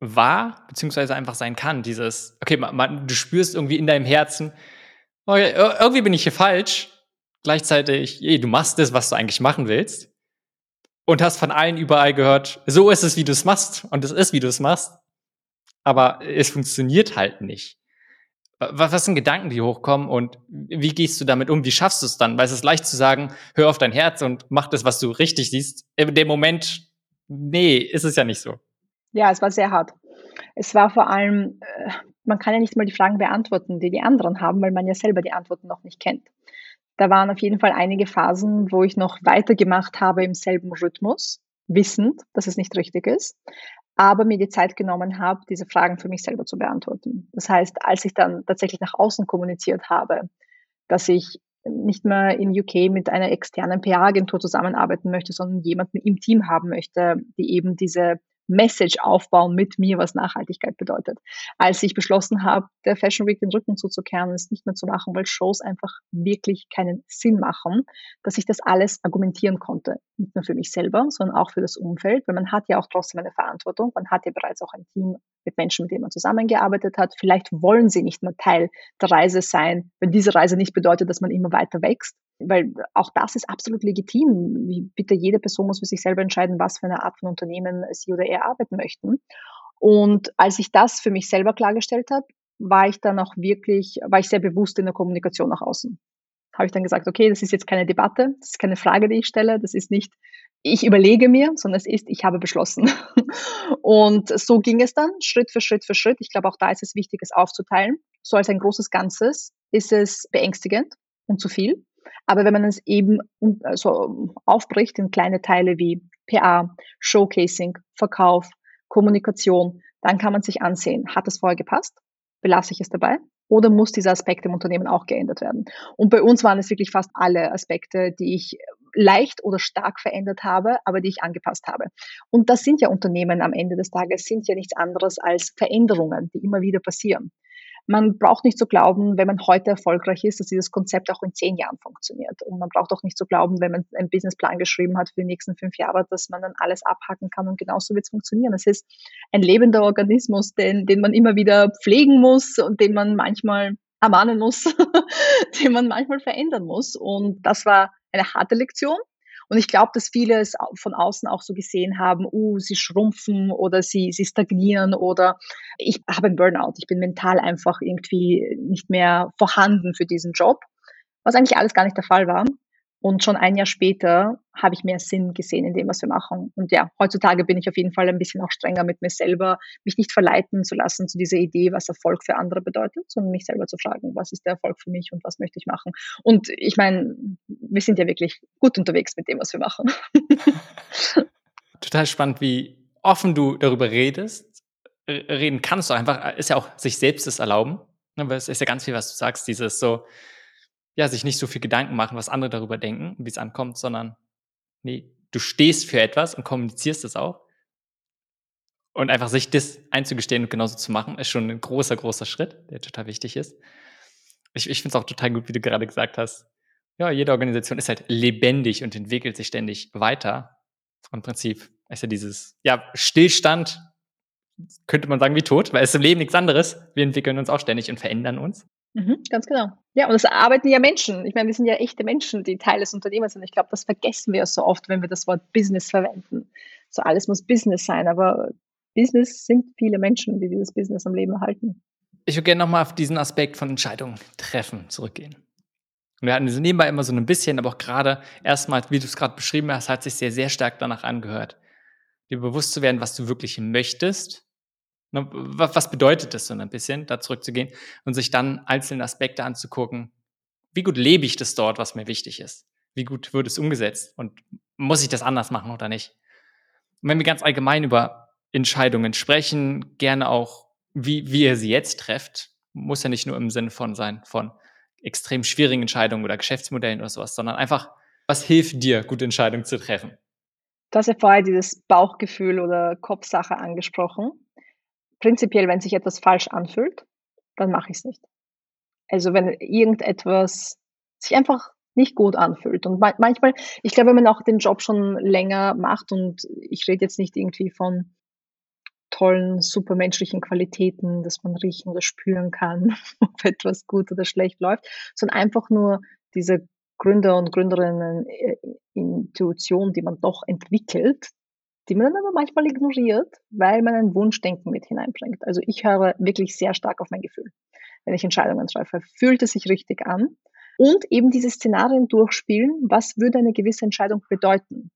[SPEAKER 2] war, beziehungsweise einfach sein kann. Dieses, okay, man, man, du spürst irgendwie in deinem Herzen, okay, irgendwie bin ich hier falsch. Gleichzeitig, ey, du machst das, was du eigentlich machen willst. Und hast von allen überall gehört, so ist es, wie du es machst. Und es ist, wie du es machst. Aber es funktioniert halt nicht. Was, was sind Gedanken, die hochkommen und wie gehst du damit um? Wie schaffst du es dann? Weil es ist leicht zu sagen, hör auf dein Herz und mach das, was du richtig siehst. In dem Moment, nee, ist es ja nicht so.
[SPEAKER 1] Ja, es war sehr hart. Es war vor allem, äh, man kann ja nicht mal die Fragen beantworten, die die anderen haben, weil man ja selber die Antworten noch nicht kennt. Da waren auf jeden Fall einige Phasen, wo ich noch weitergemacht habe im selben Rhythmus, wissend, dass es nicht richtig ist, aber mir die Zeit genommen habe, diese Fragen für mich selber zu beantworten. Das heißt, als ich dann tatsächlich nach außen kommuniziert habe, dass ich nicht mehr in UK mit einer externen PR-Agentur zusammenarbeiten möchte, sondern jemanden im Team haben möchte, die eben diese Message aufbauen mit mir, was Nachhaltigkeit bedeutet. Als ich beschlossen habe, der Fashion Week den Rücken zuzukehren und es nicht mehr zu machen, weil Shows einfach wirklich keinen Sinn machen, dass ich das alles argumentieren konnte. Nicht nur für mich selber, sondern auch für das Umfeld, weil man hat ja auch trotzdem eine Verantwortung. Man hat ja bereits auch ein Team mit Menschen, mit denen man zusammengearbeitet hat. Vielleicht wollen sie nicht mehr Teil der Reise sein, wenn diese Reise nicht bedeutet, dass man immer weiter wächst weil auch das ist absolut legitim. Wie bitte jede Person muss für sich selber entscheiden, was für eine Art von Unternehmen sie oder er arbeiten möchten. Und als ich das für mich selber klargestellt habe, war ich dann auch wirklich, war ich sehr bewusst in der Kommunikation nach außen. Habe ich dann gesagt, okay, das ist jetzt keine Debatte, das ist keine Frage, die ich stelle, das ist nicht, ich überlege mir, sondern es ist, ich habe beschlossen. Und so ging es dann, Schritt für Schritt für Schritt. Ich glaube, auch da ist es wichtig, es aufzuteilen. So als ein großes Ganzes ist es beängstigend und zu viel. Aber wenn man es eben also aufbricht in kleine Teile wie PA, Showcasing, Verkauf, Kommunikation, dann kann man sich ansehen, hat es vorher gepasst? Belasse ich es dabei? Oder muss dieser Aspekt im Unternehmen auch geändert werden? Und bei uns waren es wirklich fast alle Aspekte, die ich leicht oder stark verändert habe, aber die ich angepasst habe. Und das sind ja Unternehmen am Ende des Tages, sind ja nichts anderes als Veränderungen, die immer wieder passieren man braucht nicht zu glauben, wenn man heute erfolgreich ist, dass dieses Konzept auch in zehn Jahren funktioniert. Und man braucht auch nicht zu glauben, wenn man einen Businessplan geschrieben hat für die nächsten fünf Jahre, dass man dann alles abhacken kann und genauso wird es funktionieren. Es ist ein lebender Organismus, den, den man immer wieder pflegen muss und den man manchmal ermahnen muss, den man manchmal verändern muss. Und das war eine harte Lektion. Und ich glaube, dass viele es von außen auch so gesehen haben, uh, sie schrumpfen oder sie, sie stagnieren oder ich habe einen Burnout. Ich bin mental einfach irgendwie nicht mehr vorhanden für diesen Job, was eigentlich alles gar nicht der Fall war. Und schon ein Jahr später habe ich mehr Sinn gesehen in dem, was wir machen. Und ja, heutzutage bin ich auf jeden Fall ein bisschen auch strenger mit mir selber, mich nicht verleiten zu lassen zu dieser Idee, was Erfolg für andere bedeutet, sondern mich selber zu fragen, was ist der Erfolg für mich und was möchte ich machen. Und ich meine, wir sind ja wirklich gut unterwegs mit dem, was wir machen.
[SPEAKER 2] Total spannend, wie offen du darüber redest. Reden kannst du einfach, ist ja auch sich selbst das erlauben. Aber ne, es ist ja ganz viel, was du sagst, dieses so, ja, sich nicht so viel Gedanken machen, was andere darüber denken, wie es ankommt, sondern nee, du stehst für etwas und kommunizierst es auch. Und einfach sich das einzugestehen und genauso zu machen, ist schon ein großer, großer Schritt, der total wichtig ist. Ich, ich finde es auch total gut, wie du gerade gesagt hast. Ja, jede Organisation ist halt lebendig und entwickelt sich ständig weiter. Im Prinzip ist ja dieses, ja, Stillstand, könnte man sagen, wie tot, weil es im Leben nichts anderes. Wir entwickeln uns auch ständig und verändern uns.
[SPEAKER 1] Mhm, ganz genau. Ja, und es arbeiten ja Menschen. Ich meine, wir sind ja echte Menschen, die Teil des Unternehmens sind. Ich glaube, das vergessen wir so oft, wenn wir das Wort Business verwenden. So alles muss Business sein, aber Business sind viele Menschen, die dieses Business am Leben erhalten.
[SPEAKER 2] Ich würde gerne nochmal auf diesen Aspekt von Entscheidungen treffen zurückgehen. Und wir hatten so nebenbei immer so ein bisschen, aber auch gerade erstmal, wie du es gerade beschrieben hast, hat sich sehr, sehr stark danach angehört, dir bewusst zu werden, was du wirklich möchtest. Ne, was bedeutet das so ein bisschen, da zurückzugehen und sich dann einzelne Aspekte anzugucken. Wie gut lebe ich das dort, was mir wichtig ist? Wie gut wird es umgesetzt? Und muss ich das anders machen oder nicht? Und wenn wir ganz allgemein über Entscheidungen sprechen, gerne auch, wie, wie ihr sie jetzt trefft, muss ja nicht nur im Sinne von sein, von extrem schwierigen Entscheidungen oder Geschäftsmodellen oder sowas, sondern einfach, was hilft dir, gute Entscheidungen zu treffen?
[SPEAKER 1] Du hast ja vorher dieses Bauchgefühl oder Kopfsache angesprochen. Prinzipiell, wenn sich etwas falsch anfühlt, dann mache ich es nicht. Also wenn irgendetwas sich einfach nicht gut anfühlt. Und manchmal, ich glaube, wenn man auch den Job schon länger macht und ich rede jetzt nicht irgendwie von tollen, supermenschlichen Qualitäten, dass man riechen oder spüren kann, ob etwas gut oder schlecht läuft, sondern einfach nur diese Gründer und Gründerinnen äh, Intuition, die man doch entwickelt, die man dann aber manchmal ignoriert, weil man ein Wunschdenken mit hineinbringt. Also ich höre wirklich sehr stark auf mein Gefühl, wenn ich Entscheidungen treffe. Fühlt es sich richtig an? Und eben diese Szenarien durchspielen, was würde eine gewisse Entscheidung bedeuten?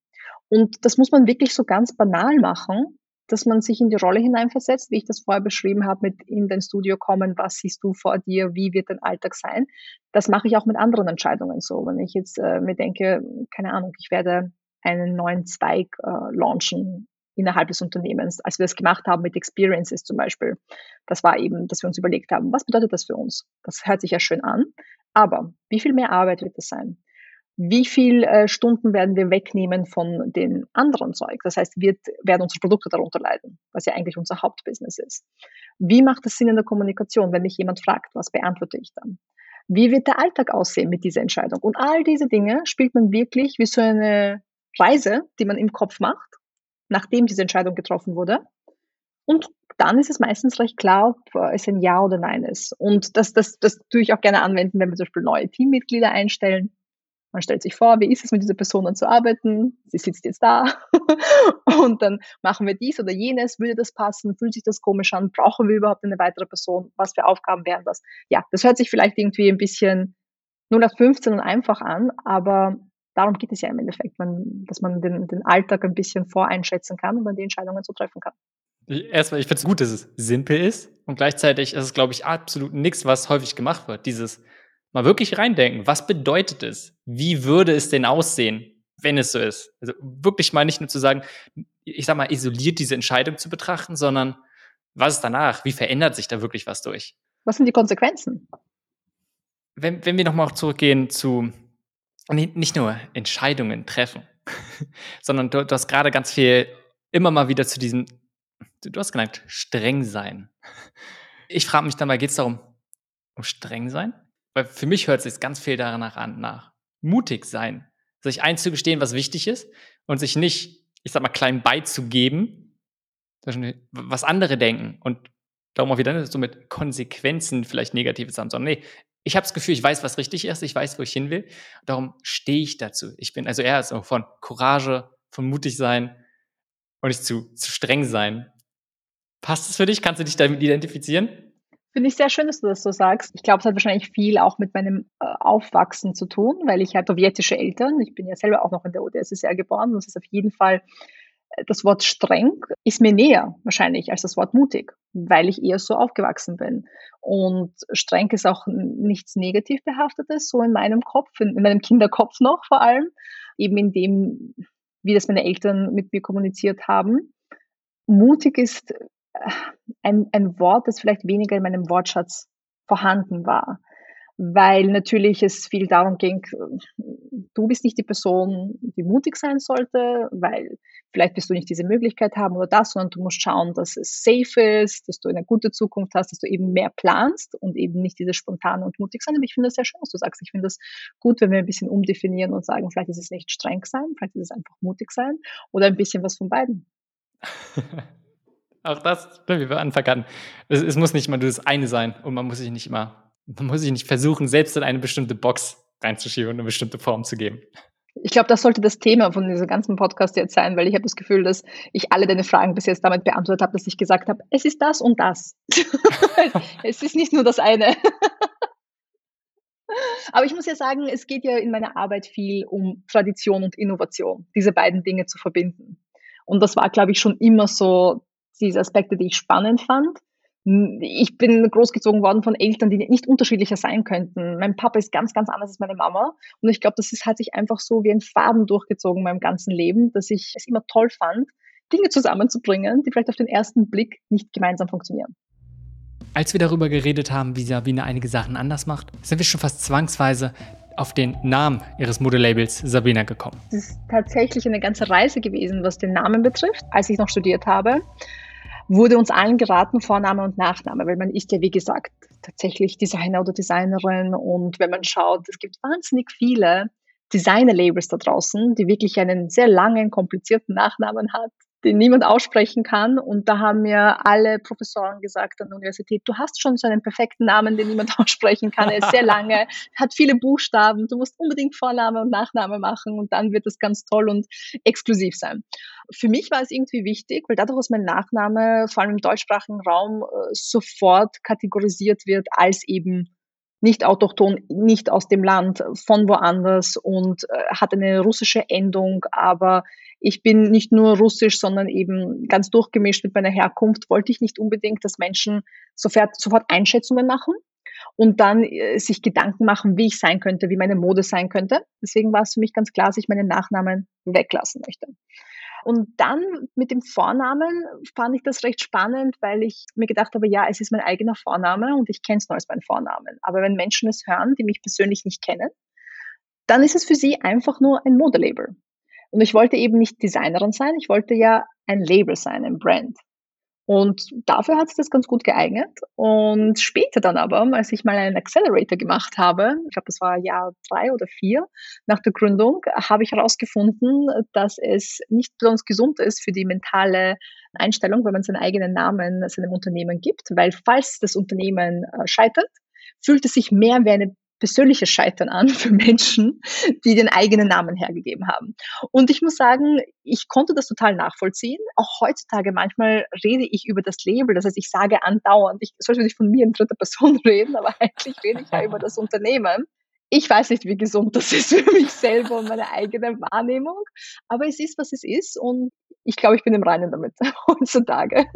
[SPEAKER 1] Und das muss man wirklich so ganz banal machen, dass man sich in die Rolle hineinversetzt, wie ich das vorher beschrieben habe, mit in dein Studio kommen, was siehst du vor dir, wie wird dein Alltag sein. Das mache ich auch mit anderen Entscheidungen so. Wenn ich jetzt äh, mir denke, keine Ahnung, ich werde einen neuen Zweig äh, launchen innerhalb des Unternehmens, als wir das gemacht haben mit Experiences zum Beispiel. Das war eben, dass wir uns überlegt haben, was bedeutet das für uns? Das hört sich ja schön an, aber wie viel mehr Arbeit wird das sein? wie viel äh, Stunden werden wir wegnehmen von den anderen Zeug? Das heißt, wird, werden unsere Produkte darunter leiden, was ja eigentlich unser Hauptbusiness ist. Wie macht es Sinn in der Kommunikation, wenn mich jemand fragt, was beantworte ich dann? Wie wird der Alltag aussehen mit dieser Entscheidung? Und all diese Dinge spielt man wirklich wie so eine Reise, die man im Kopf macht, nachdem diese Entscheidung getroffen wurde. Und dann ist es meistens recht klar, ob es ein Ja oder Nein ist. Und das, das, das tue ich auch gerne anwenden, wenn wir zum Beispiel neue Teammitglieder einstellen man stellt sich vor, wie ist es mit dieser Person dann zu arbeiten? Sie sitzt jetzt da und dann machen wir dies oder jenes. Würde das passen? Fühlt sich das komisch an? Brauchen wir überhaupt eine weitere Person? Was für Aufgaben wären das? Ja, das hört sich vielleicht irgendwie ein bisschen 0815 und einfach an, aber darum geht es ja im Endeffekt, man, dass man den, den Alltag ein bisschen voreinschätzen kann und dann die Entscheidungen so treffen kann.
[SPEAKER 2] Erstmal, ich finde es gut, dass es simpel ist und gleichzeitig ist es, glaube ich, absolut nichts, was häufig gemacht wird. Dieses, mal wirklich reindenken. Was bedeutet es? Wie würde es denn aussehen, wenn es so ist? Also wirklich mal nicht nur zu sagen, ich sag mal, isoliert diese Entscheidung zu betrachten, sondern was ist danach? Wie verändert sich da wirklich was durch?
[SPEAKER 1] Was sind die Konsequenzen?
[SPEAKER 2] Wenn, wenn wir nochmal zurückgehen zu nicht nur Entscheidungen treffen, sondern du, du hast gerade ganz viel immer mal wieder zu diesem, du hast genannt, streng sein. Ich frage mich dann mal, geht es darum, um streng sein? Weil für mich hört sich ganz viel danach an, nach mutig sein, sich einzugestehen, was wichtig ist und sich nicht, ich sag mal, klein beizugeben, was andere denken und darum auch wieder so mit Konsequenzen vielleicht Negatives haben, sondern nee, ich habe das Gefühl, ich weiß, was richtig ist, ich weiß, wo ich hin will, darum stehe ich dazu. Ich bin also eher so von Courage, von mutig sein und nicht zu, zu streng sein. Passt es für dich? Kannst du dich damit identifizieren?
[SPEAKER 1] Finde ich sehr schön, dass du das so sagst. Ich glaube, es hat wahrscheinlich viel auch mit meinem äh, Aufwachsen zu tun, weil ich habe sowjetische Eltern. Ich bin ja selber auch noch in der UdSSR geboren. Das ist auf jeden Fall, das Wort streng ist mir näher wahrscheinlich als das Wort mutig, weil ich eher so aufgewachsen bin. Und streng ist auch nichts negativ behaftetes, so in meinem Kopf, in, in meinem Kinderkopf noch vor allem, eben in dem, wie das meine Eltern mit mir kommuniziert haben. Mutig ist ein, ein Wort, das vielleicht weniger in meinem Wortschatz vorhanden war. Weil natürlich es viel darum ging, du bist nicht die Person, die mutig sein sollte, weil vielleicht wirst du nicht diese Möglichkeit haben oder das, sondern du musst schauen, dass es safe ist, dass du eine gute Zukunft hast, dass du eben mehr planst und eben nicht dieses spontane und mutig sein. Aber ich finde das sehr schön, was du sagst. Ich finde das gut, wenn wir ein bisschen umdefinieren und sagen, vielleicht ist es nicht streng sein, vielleicht ist es einfach mutig sein oder ein bisschen was von beiden.
[SPEAKER 2] Auch das, wir Anfang hatten. Es, es, muss nicht immer das eine sein und man muss sich nicht immer, man muss sich nicht versuchen, selbst in eine bestimmte Box reinzuschieben und eine bestimmte Form zu geben.
[SPEAKER 1] Ich glaube, das sollte das Thema von diesem ganzen Podcast jetzt sein, weil ich habe das Gefühl, dass ich alle deine Fragen bis jetzt damit beantwortet habe, dass ich gesagt habe, es ist das und das. es ist nicht nur das eine. Aber ich muss ja sagen, es geht ja in meiner Arbeit viel um Tradition und Innovation, diese beiden Dinge zu verbinden. Und das war, glaube ich, schon immer so diese Aspekte, die ich spannend fand ich bin großgezogen worden von Eltern, die nicht unterschiedlicher sein könnten. Mein Papa ist ganz, ganz anders als meine Mama. Und ich glaube, das ist, hat sich einfach so wie ein Faden durchgezogen in meinem ganzen Leben, dass ich es immer toll fand, Dinge zusammenzubringen, die vielleicht auf den ersten Blick nicht gemeinsam funktionieren.
[SPEAKER 2] Als wir darüber geredet haben, wie Sabine einige Sachen anders macht, sind wir schon fast zwangsweise auf den Namen ihres Modelabels Sabina gekommen.
[SPEAKER 1] Es ist tatsächlich eine ganze Reise gewesen, was den Namen betrifft, als ich noch studiert habe wurde uns allen geraten, Vorname und Nachname, weil man ist ja, wie gesagt, tatsächlich Designer oder Designerin. Und wenn man schaut, es gibt wahnsinnig viele Designer-Labels da draußen, die wirklich einen sehr langen, komplizierten Nachnamen hat, den niemand aussprechen kann. Und da haben mir alle Professoren gesagt an der Universität, du hast schon so einen perfekten Namen, den niemand aussprechen kann. Er ist sehr lange, hat viele Buchstaben. Du musst unbedingt Vorname und Nachname machen und dann wird es ganz toll und exklusiv sein. Für mich war es irgendwie wichtig, weil dadurch, dass mein Nachname vor allem im deutschsprachigen Raum äh, sofort kategorisiert wird als eben nicht autochton, nicht aus dem Land, von woanders und äh, hat eine russische Endung, aber ich bin nicht nur russisch, sondern eben ganz durchgemischt mit meiner Herkunft, wollte ich nicht unbedingt, dass Menschen sofort, sofort Einschätzungen machen und dann äh, sich Gedanken machen, wie ich sein könnte, wie meine Mode sein könnte. Deswegen war es für mich ganz klar, dass ich meinen Nachnamen weglassen möchte. Und dann mit dem Vornamen fand ich das recht spannend, weil ich mir gedacht habe, ja, es ist mein eigener Vorname und ich kenne es nur als meinen Vornamen. Aber wenn Menschen es hören, die mich persönlich nicht kennen, dann ist es für sie einfach nur ein Modelabel. Und ich wollte eben nicht Designerin sein, ich wollte ja ein Label sein, ein Brand. Und dafür hat sich das ganz gut geeignet. Und später dann aber, als ich mal einen Accelerator gemacht habe, ich glaube, das war Jahr drei oder vier nach der Gründung, habe ich herausgefunden, dass es nicht besonders gesund ist für die mentale Einstellung, wenn man seinen eigenen Namen seinem Unternehmen gibt, weil falls das Unternehmen äh, scheitert, fühlt es sich mehr wie eine persönliches Scheitern an für Menschen, die den eigenen Namen hergegeben haben. Und ich muss sagen, ich konnte das total nachvollziehen. Auch heutzutage manchmal rede ich über das Label, das heißt, ich sage andauernd, ich sollte nicht von mir in dritter Person reden, aber eigentlich rede ich ja über das Unternehmen. Ich weiß nicht, wie gesund das ist für mich selber und meine eigene Wahrnehmung, aber es ist, was es ist und ich glaube, ich bin im Reinen damit heutzutage.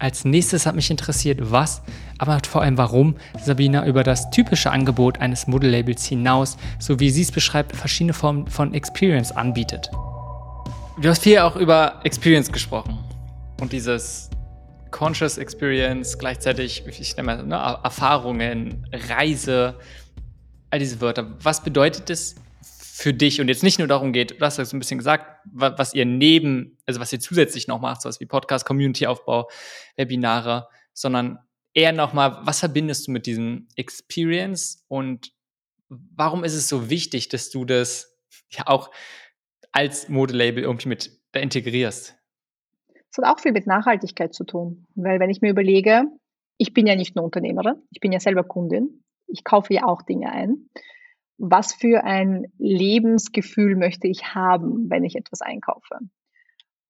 [SPEAKER 2] Als nächstes hat mich interessiert, was, aber vor allem warum Sabina über das typische Angebot eines Modellabels hinaus, so wie sie es beschreibt, verschiedene Formen von Experience anbietet. Du hast viel auch über Experience gesprochen und dieses Conscious Experience, gleichzeitig, ich nenne mal, ne, Erfahrungen, Reise, all diese Wörter. Was bedeutet es für dich und jetzt nicht nur darum geht, du hast ja so ein bisschen gesagt, was ihr neben, also was ihr zusätzlich noch macht, sowas wie Podcast, Community-Aufbau, Webinare, sondern eher nochmal, was verbindest du mit diesem Experience und warum ist es so wichtig, dass du das ja auch als Modelabel irgendwie mit da integrierst?
[SPEAKER 1] Es hat auch viel mit Nachhaltigkeit zu tun, weil wenn ich mir überlege, ich bin ja nicht nur Unternehmerin, ich bin ja selber Kundin, ich kaufe ja auch Dinge ein was für ein Lebensgefühl möchte ich haben, wenn ich etwas einkaufe?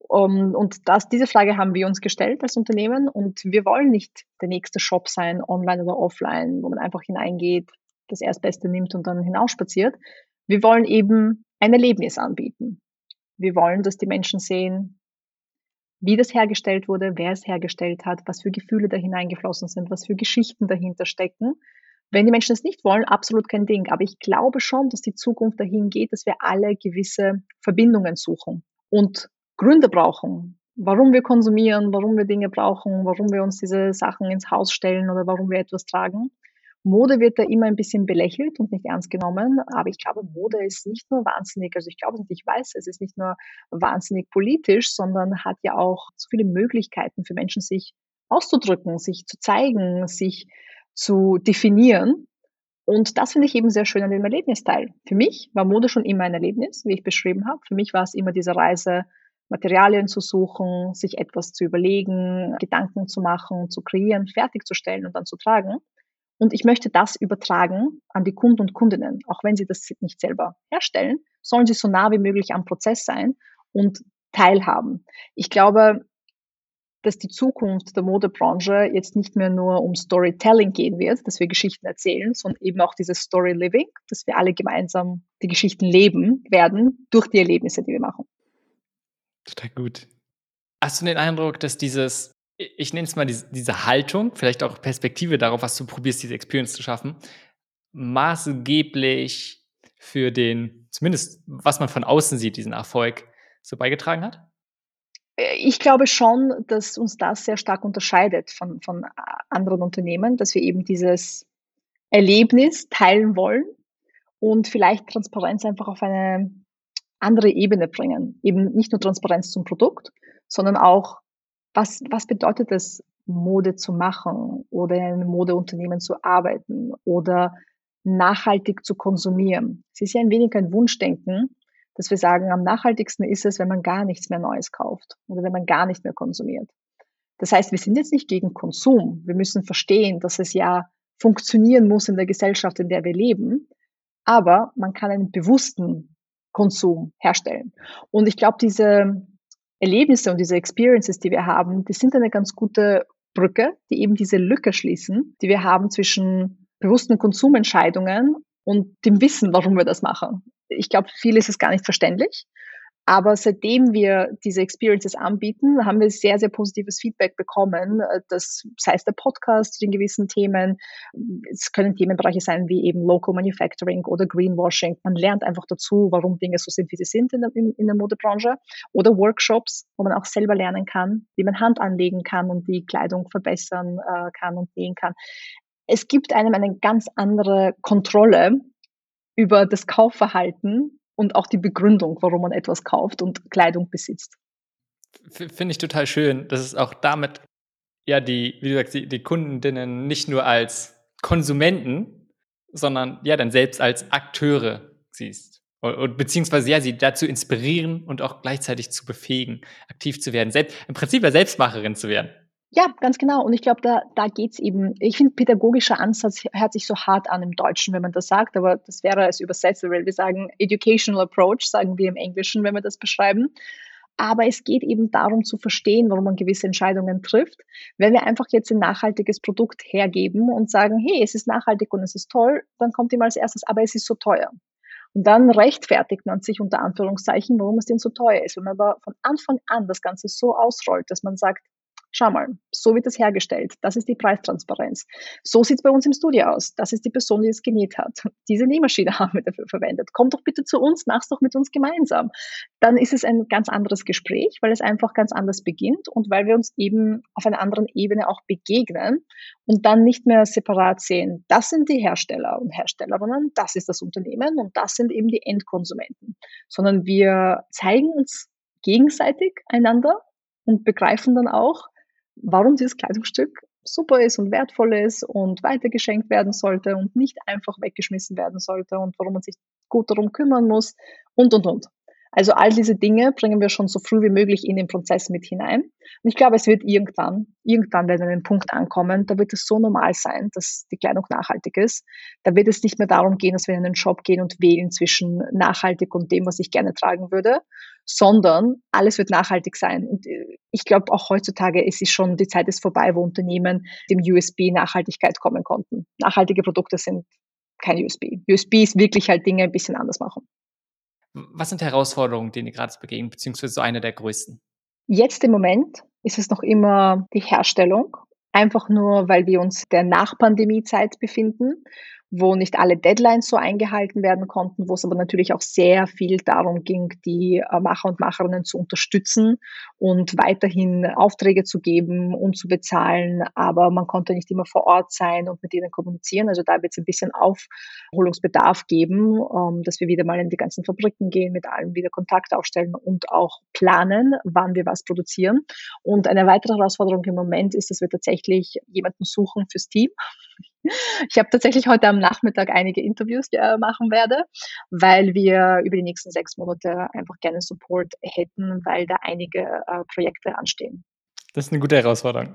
[SPEAKER 1] Um, und das, diese Frage haben wir uns gestellt als Unternehmen und wir wollen nicht der nächste Shop sein, online oder offline, wo man einfach hineingeht, das Erstbeste nimmt und dann hinausspaziert. Wir wollen eben ein Erlebnis anbieten. Wir wollen, dass die Menschen sehen, wie das hergestellt wurde, wer es hergestellt hat, was für Gefühle da hineingeflossen sind, was für Geschichten dahinter stecken wenn die Menschen es nicht wollen, absolut kein Ding. Aber ich glaube schon, dass die Zukunft dahin geht, dass wir alle gewisse Verbindungen suchen und Gründe brauchen, warum wir konsumieren, warum wir Dinge brauchen, warum wir uns diese Sachen ins Haus stellen oder warum wir etwas tragen. Mode wird da immer ein bisschen belächelt und nicht ernst genommen, aber ich glaube, Mode ist nicht nur wahnsinnig, also ich glaube nicht, ich weiß, es ist nicht nur wahnsinnig politisch, sondern hat ja auch so viele Möglichkeiten für Menschen, sich auszudrücken, sich zu zeigen, sich zu definieren. Und das finde ich eben sehr schön an dem Erlebnisteil. Für mich war Mode schon immer ein Erlebnis, wie ich beschrieben habe. Für mich war es immer diese Reise, Materialien zu suchen, sich etwas zu überlegen, Gedanken zu machen, zu kreieren, fertigzustellen und dann zu tragen. Und ich möchte das übertragen an die Kunden und Kundinnen, auch wenn sie das nicht selber herstellen, sollen sie so nah wie möglich am Prozess sein und teilhaben. Ich glaube, dass die Zukunft der Modebranche jetzt nicht mehr nur um Storytelling gehen wird, dass wir Geschichten erzählen, sondern eben auch dieses Story Living, dass wir alle gemeinsam die Geschichten leben werden durch die Erlebnisse, die wir machen.
[SPEAKER 2] Total gut. Hast du den Eindruck, dass dieses, ich nenne es mal diese, Haltung, vielleicht auch Perspektive darauf, was du probierst, diese Experience zu schaffen, maßgeblich für den, zumindest was man von außen sieht, diesen Erfolg so beigetragen hat?
[SPEAKER 1] Ich glaube schon, dass uns das sehr stark unterscheidet von, von anderen Unternehmen, dass wir eben dieses Erlebnis teilen wollen und vielleicht Transparenz einfach auf eine andere Ebene bringen. Eben nicht nur Transparenz zum Produkt, sondern auch, was, was bedeutet es, Mode zu machen oder in einem Modeunternehmen zu arbeiten oder nachhaltig zu konsumieren. Es ist ja ein wenig ein Wunschdenken, dass wir sagen, am nachhaltigsten ist es, wenn man gar nichts mehr Neues kauft oder wenn man gar nicht mehr konsumiert. Das heißt, wir sind jetzt nicht gegen Konsum. Wir müssen verstehen, dass es ja funktionieren muss in der Gesellschaft, in der wir leben. Aber man kann einen bewussten Konsum herstellen. Und ich glaube, diese Erlebnisse und diese Experiences, die wir haben, die sind eine ganz gute Brücke, die eben diese Lücke schließen, die wir haben zwischen bewussten Konsumentscheidungen und dem Wissen, warum wir das machen ich glaube, viel ist es gar nicht verständlich. Aber seitdem wir diese Experiences anbieten, haben wir sehr, sehr positives Feedback bekommen. Das sei es der Podcast zu den gewissen Themen. Es können Themenbereiche sein wie eben Local Manufacturing oder Greenwashing. Man lernt einfach dazu, warum Dinge so sind, wie sie sind in der, in der Modebranche. Oder Workshops, wo man auch selber lernen kann, wie man Hand anlegen kann und die Kleidung verbessern äh, kann und nähen kann. Es gibt einem eine ganz andere Kontrolle über das Kaufverhalten und auch die Begründung, warum man etwas kauft und Kleidung besitzt.
[SPEAKER 2] Finde ich total schön, dass es auch damit ja die, wie du sagst, die, die Kundinnen nicht nur als Konsumenten, sondern ja dann selbst als Akteure siehst. Und, beziehungsweise ja, sie dazu inspirieren und auch gleichzeitig zu befähigen, aktiv zu werden, selbst, im Prinzip ja Selbstmacherin zu werden.
[SPEAKER 1] Ja, ganz genau. Und ich glaube, da, da geht's eben, ich finde, pädagogischer Ansatz hört sich so hart an im Deutschen, wenn man das sagt, aber das wäre es übersetzt, weil wir sagen Educational Approach, sagen wir im Englischen, wenn wir das beschreiben. Aber es geht eben darum zu verstehen, warum man gewisse Entscheidungen trifft. Wenn wir einfach jetzt ein nachhaltiges Produkt hergeben und sagen, hey, es ist nachhaltig und es ist toll, dann kommt ihm als erstes, aber es ist so teuer. Und dann rechtfertigt man sich unter Anführungszeichen, warum es denn so teuer ist. Wenn man aber von Anfang an das Ganze so ausrollt, dass man sagt, Schau mal, so wird das hergestellt. Das ist die Preistransparenz. So sieht es bei uns im Studio aus. Das ist die Person, die es genäht hat. Diese Nähmaschine haben wir dafür verwendet. Komm doch bitte zu uns, mach's doch mit uns gemeinsam. Dann ist es ein ganz anderes Gespräch, weil es einfach ganz anders beginnt und weil wir uns eben auf einer anderen Ebene auch begegnen und dann nicht mehr separat sehen. Das sind die Hersteller und Herstellerinnen, das ist das Unternehmen und das sind eben die Endkonsumenten, sondern wir zeigen uns gegenseitig einander und begreifen dann auch, warum dieses Kleidungsstück super ist und wertvoll ist und weitergeschenkt werden sollte und nicht einfach weggeschmissen werden sollte und warum man sich gut darum kümmern muss und, und, und. Also all diese Dinge bringen wir schon so früh wie möglich in den Prozess mit hinein. Und ich glaube, es wird irgendwann, irgendwann werden wir an den Punkt ankommen, da wird es so normal sein, dass die Kleidung nachhaltig ist. Da wird es nicht mehr darum gehen, dass wir in einen Shop gehen und wählen zwischen nachhaltig und dem, was ich gerne tragen würde, sondern alles wird nachhaltig sein. Und äh, ich glaube auch heutzutage ist es schon, die Zeit ist vorbei, wo Unternehmen dem USB Nachhaltigkeit kommen konnten. Nachhaltige Produkte sind kein USB. USB ist wirklich halt Dinge ein bisschen anders machen.
[SPEAKER 2] Was sind Herausforderungen, denen ihr gerade begegnet, beziehungsweise so eine der größten?
[SPEAKER 1] Jetzt im Moment ist es noch immer die Herstellung, einfach nur, weil wir uns der Nachpandemiezeit befinden wo nicht alle Deadlines so eingehalten werden konnten, wo es aber natürlich auch sehr viel darum ging, die äh, Macher und Macherinnen zu unterstützen und weiterhin Aufträge zu geben und zu bezahlen. Aber man konnte nicht immer vor Ort sein und mit ihnen kommunizieren. Also da wird es ein bisschen Aufholungsbedarf geben, ähm, dass wir wieder mal in die ganzen Fabriken gehen, mit allen wieder Kontakt aufstellen und auch planen, wann wir was produzieren. Und eine weitere Herausforderung im Moment ist, dass wir tatsächlich jemanden suchen fürs Team. Ich habe tatsächlich heute am Nachmittag einige Interviews äh, machen werde, weil wir über die nächsten sechs Monate einfach gerne Support hätten, weil da einige äh, Projekte anstehen.
[SPEAKER 2] Das ist eine gute Herausforderung.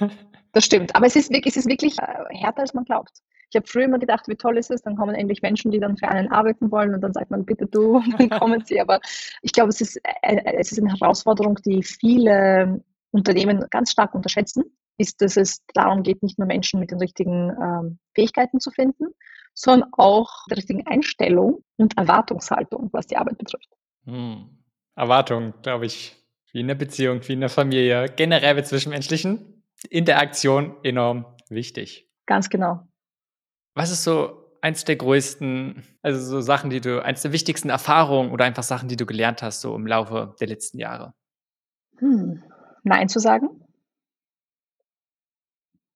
[SPEAKER 1] das stimmt, aber es ist wirklich, es ist wirklich äh, härter, als man glaubt. Ich habe früher immer gedacht, wie toll ist es, dann kommen endlich Menschen, die dann für einen arbeiten wollen und dann sagt man, bitte du, und dann kommen sie. Aber ich glaube, es ist, äh, es ist eine Herausforderung, die viele Unternehmen ganz stark unterschätzen, ist, dass es darum geht, nicht nur Menschen mit den richtigen ähm, Fähigkeiten zu finden, sondern auch der richtigen Einstellung und Erwartungshaltung, was die Arbeit betrifft.
[SPEAKER 2] Hm. Erwartung, glaube ich, wie in der Beziehung, wie in der Familie, generell mit zwischenmenschlichen Interaktion enorm wichtig.
[SPEAKER 1] Ganz genau.
[SPEAKER 2] Was ist so eins der größten, also so Sachen, die du, eins der wichtigsten Erfahrungen oder einfach Sachen, die du gelernt hast, so im Laufe der letzten Jahre?
[SPEAKER 1] Hm. Nein zu sagen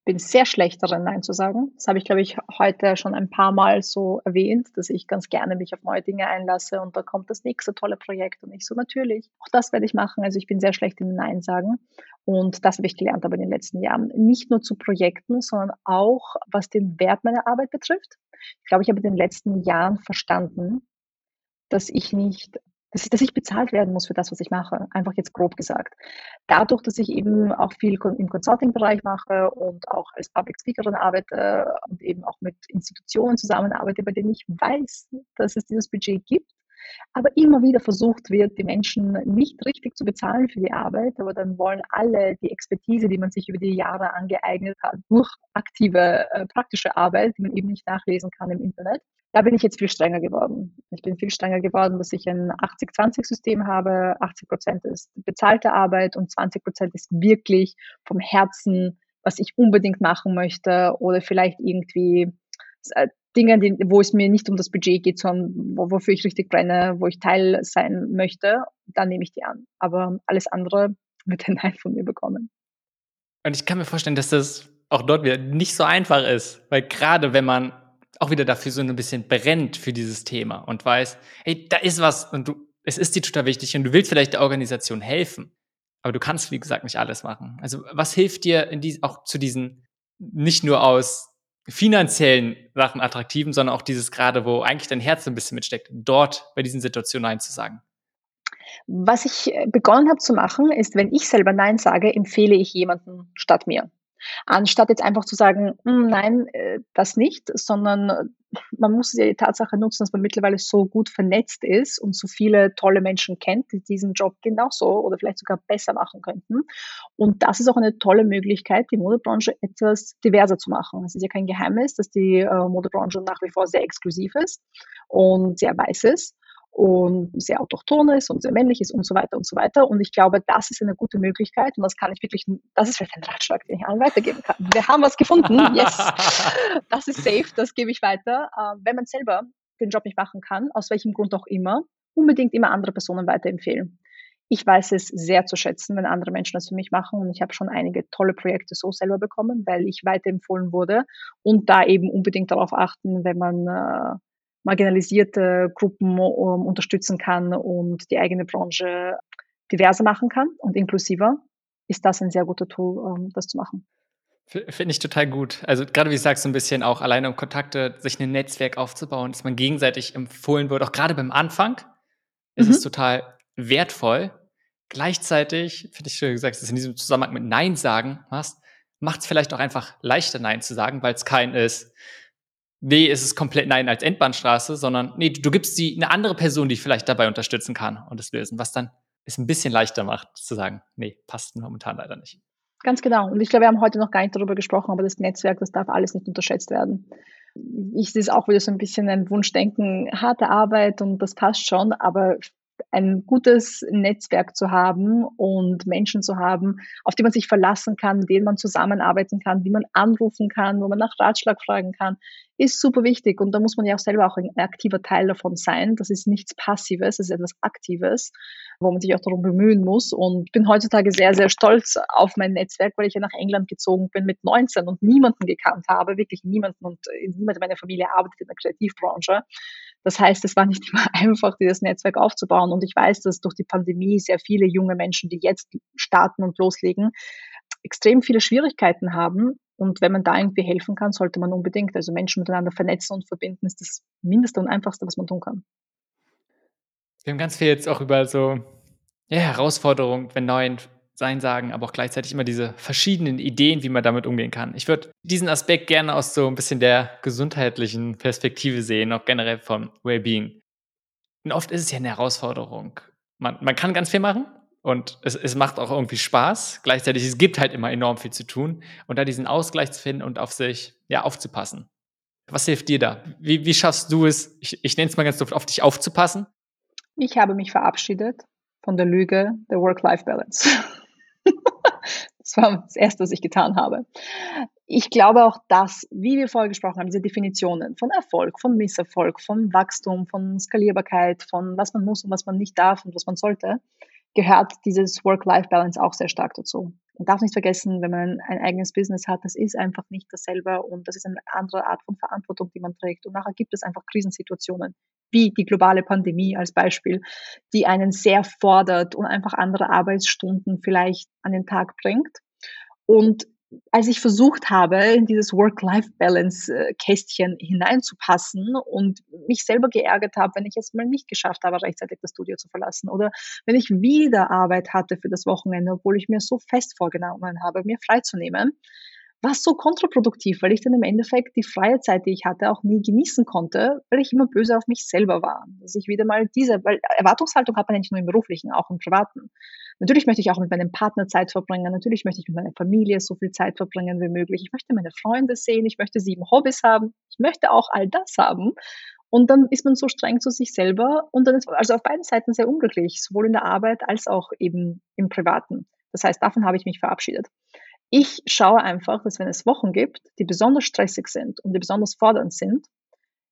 [SPEAKER 1] bin sehr schlecht darin, Nein zu sagen. Das habe ich, glaube ich, heute schon ein paar Mal so erwähnt, dass ich ganz gerne mich auf neue Dinge einlasse und da kommt das nächste tolle Projekt und ich so natürlich, auch das werde ich machen. Also ich bin sehr schlecht im Nein sagen und das habe ich gelernt aber in den letzten Jahren. Nicht nur zu Projekten, sondern auch was den Wert meiner Arbeit betrifft. Ich glaube, ich habe in den letzten Jahren verstanden, dass ich nicht dass, dass ich bezahlt werden muss für das, was ich mache, einfach jetzt grob gesagt. Dadurch, dass ich eben auch viel im Consulting-Bereich mache und auch als Public Speakerin arbeite und eben auch mit Institutionen zusammenarbeite, bei denen ich weiß, dass es dieses Budget gibt, aber immer wieder versucht wird, die Menschen nicht richtig zu bezahlen für die Arbeit, aber dann wollen alle die Expertise, die man sich über die Jahre angeeignet hat, durch aktive äh, praktische Arbeit, die man eben nicht nachlesen kann im Internet, da bin ich jetzt viel strenger geworden. Ich bin viel strenger geworden, dass ich ein 80-20-System habe. 80 Prozent ist bezahlte Arbeit und 20 Prozent ist wirklich vom Herzen, was ich unbedingt machen möchte oder vielleicht irgendwie Dinge, wo es mir nicht um das Budget geht, sondern wofür ich richtig brenne, wo ich Teil sein möchte, dann nehme ich die an. Aber alles andere wird ein Nein von mir bekommen.
[SPEAKER 2] Und ich kann mir vorstellen, dass das auch dort wieder nicht so einfach ist, weil gerade wenn man auch wieder dafür so ein bisschen brennt für dieses Thema und weiß, hey, da ist was und du, es ist dir total wichtig und du willst vielleicht der Organisation helfen, aber du kannst, wie gesagt, nicht alles machen. Also was hilft dir in die, auch zu diesen, nicht nur aus finanziellen Sachen attraktiven, sondern auch dieses gerade, wo eigentlich dein Herz ein bisschen mitsteckt, dort bei diesen Situationen Nein zu sagen?
[SPEAKER 1] Was ich begonnen habe zu machen, ist, wenn ich selber Nein sage, empfehle ich jemanden statt mir. Anstatt jetzt einfach zu sagen, hm, nein, äh, das nicht, sondern man muss ja die Tatsache nutzen, dass man mittlerweile so gut vernetzt ist und so viele tolle Menschen kennt, die diesen Job genauso oder vielleicht sogar besser machen könnten. Und das ist auch eine tolle Möglichkeit, die Modebranche etwas diverser zu machen. Es ist ja kein Geheimnis, dass die äh, Modebranche nach wie vor sehr exklusiv ist und sehr weiß ist und sehr autochton ist und sehr männlich ist und so weiter und so weiter. Und ich glaube, das ist eine gute Möglichkeit und das kann ich wirklich, das ist vielleicht ein Ratschlag, den ich allen weitergeben kann. Wir haben was gefunden, yes, das ist safe, das gebe ich weiter. Äh, wenn man selber den Job nicht machen kann, aus welchem Grund auch immer, unbedingt immer andere Personen weiterempfehlen. Ich weiß es sehr zu schätzen, wenn andere Menschen das für mich machen und ich habe schon einige tolle Projekte so selber bekommen, weil ich weiterempfohlen wurde und da eben unbedingt darauf achten, wenn man äh, marginalisierte Gruppen um, unterstützen kann und die eigene Branche diverser machen kann und inklusiver, ist das ein sehr guter Tool, um das zu machen.
[SPEAKER 2] Finde ich total gut. Also gerade wie du sagst, so ein bisschen auch alleine um Kontakte, sich ein Netzwerk aufzubauen, dass man gegenseitig empfohlen wird, auch gerade beim Anfang, ist mhm. es total wertvoll. Gleichzeitig, finde ich, wie gesagt, dass in diesem Zusammenhang mit Nein sagen hast, macht es vielleicht auch einfach leichter, Nein zu sagen, weil es kein ist, nee, es ist komplett Nein als Endbahnstraße, sondern nee, du gibst sie eine andere Person, die vielleicht dabei unterstützen kann und es lösen, was dann es ein bisschen leichter macht, zu sagen, nee, passt momentan leider nicht.
[SPEAKER 1] Ganz genau. Und ich glaube, wir haben heute noch gar nicht darüber gesprochen, aber das Netzwerk, das darf alles nicht unterschätzt werden. Ich sehe es auch wieder so ein bisschen ein Wunschdenken, harte Arbeit und das passt schon, aber ein gutes Netzwerk zu haben und Menschen zu haben, auf die man sich verlassen kann, mit denen man zusammenarbeiten kann, die man anrufen kann, wo man nach Ratschlag fragen kann, ist super wichtig. Und da muss man ja auch selber auch ein aktiver Teil davon sein. Das ist nichts Passives, das ist etwas Aktives, wo man sich auch darum bemühen muss. Und bin heutzutage sehr, sehr stolz auf mein Netzwerk, weil ich ja nach England gezogen bin mit 19 und niemanden gekannt habe, wirklich niemanden und niemand in meiner Familie arbeitet in der Kreativbranche. Das heißt, es war nicht immer einfach, dieses Netzwerk aufzubauen. Und ich weiß, dass durch die Pandemie sehr viele junge Menschen, die jetzt starten und loslegen, extrem viele Schwierigkeiten haben. Und wenn man da irgendwie helfen kann, sollte man unbedingt, also Menschen miteinander vernetzen und verbinden, ist das Mindeste und Einfachste, was man tun kann.
[SPEAKER 2] Wir haben ganz viel jetzt auch über so ja, Herausforderungen, wenn neuen Sein sagen, aber auch gleichzeitig immer diese verschiedenen Ideen, wie man damit umgehen kann. Ich würde diesen Aspekt gerne aus so ein bisschen der gesundheitlichen Perspektive sehen, auch generell von Wellbeing. Und oft ist es ja eine Herausforderung. Man, man kann ganz viel machen und es, es macht auch irgendwie Spaß. Gleichzeitig, es gibt halt immer enorm viel zu tun und da diesen Ausgleich zu finden und auf sich ja, aufzupassen. Was hilft dir da? Wie, wie schaffst du es, ich, ich nenne es mal ganz oft, auf dich aufzupassen?
[SPEAKER 1] Ich habe mich verabschiedet von der Lüge der Work-Life-Balance. das war das Erste, was ich getan habe. Ich glaube auch, dass, wie wir vorher gesprochen haben, diese Definitionen von Erfolg, von Misserfolg, von Wachstum, von Skalierbarkeit, von was man muss und was man nicht darf und was man sollte, gehört dieses Work-Life-Balance auch sehr stark dazu. Man darf nicht vergessen, wenn man ein eigenes Business hat, das ist einfach nicht dasselbe und das ist eine andere Art von Verantwortung, die man trägt. Und nachher gibt es einfach Krisensituationen, wie die globale Pandemie als Beispiel, die einen sehr fordert und einfach andere Arbeitsstunden vielleicht an den Tag bringt. Und als ich versucht habe, in dieses Work-Life-Balance-Kästchen hineinzupassen und mich selber geärgert habe, wenn ich es mal nicht geschafft habe, rechtzeitig das Studio zu verlassen oder wenn ich wieder Arbeit hatte für das Wochenende, obwohl ich mir so fest vorgenommen habe, mir freizunehmen, war so kontraproduktiv, weil ich dann im Endeffekt die freie Zeit, die ich hatte, auch nie genießen konnte, weil ich immer böse auf mich selber war. Dass ich wieder mal diese, weil Erwartungshaltung hat man ja nicht nur im beruflichen, auch im privaten. Natürlich möchte ich auch mit meinem Partner Zeit verbringen, natürlich möchte ich mit meiner Familie so viel Zeit verbringen wie möglich. Ich möchte meine Freunde sehen, ich möchte sieben Hobbys haben, ich möchte auch all das haben. Und dann ist man so streng zu sich selber und dann ist also auf beiden Seiten sehr unglücklich, sowohl in der Arbeit als auch eben im Privaten. Das heißt, davon habe ich mich verabschiedet. Ich schaue einfach, dass wenn es Wochen gibt, die besonders stressig sind und die besonders fordernd sind,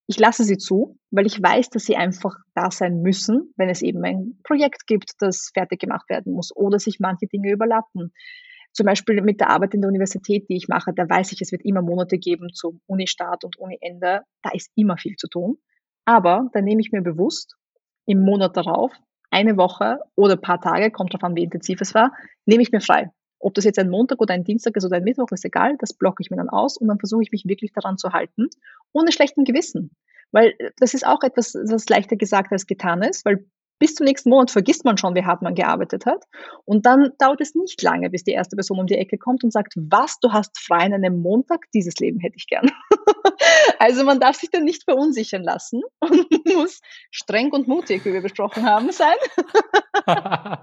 [SPEAKER 1] ich lasse sie zu, weil ich weiß, dass sie einfach da sein müssen, wenn es eben ein Projekt gibt, das fertig gemacht werden muss oder sich manche Dinge überlappen. Zum Beispiel mit der Arbeit in der Universität, die ich mache, da weiß ich, es wird immer Monate geben zum Uni-Start und Uni-Ende. Da ist immer viel zu tun. Aber da nehme ich mir bewusst im Monat darauf, eine Woche oder ein paar Tage, kommt darauf an, wie intensiv es war, nehme ich mir frei. Ob das jetzt ein Montag oder ein Dienstag ist oder ein Mittwoch, ist egal, das blocke ich mir dann aus und dann versuche ich mich wirklich daran zu halten, ohne schlechten Gewissen. Weil äh, das ist auch etwas, das leichter gesagt als getan ist, weil bis zum nächsten Monat vergisst man schon, wie hart man gearbeitet hat. Und dann dauert es nicht lange, bis die erste Person um die Ecke kommt und sagt, was, du hast frei an einem Montag? Dieses Leben hätte ich gern. also man darf sich dann nicht verunsichern lassen und muss streng und mutig, wie wir besprochen haben, sein.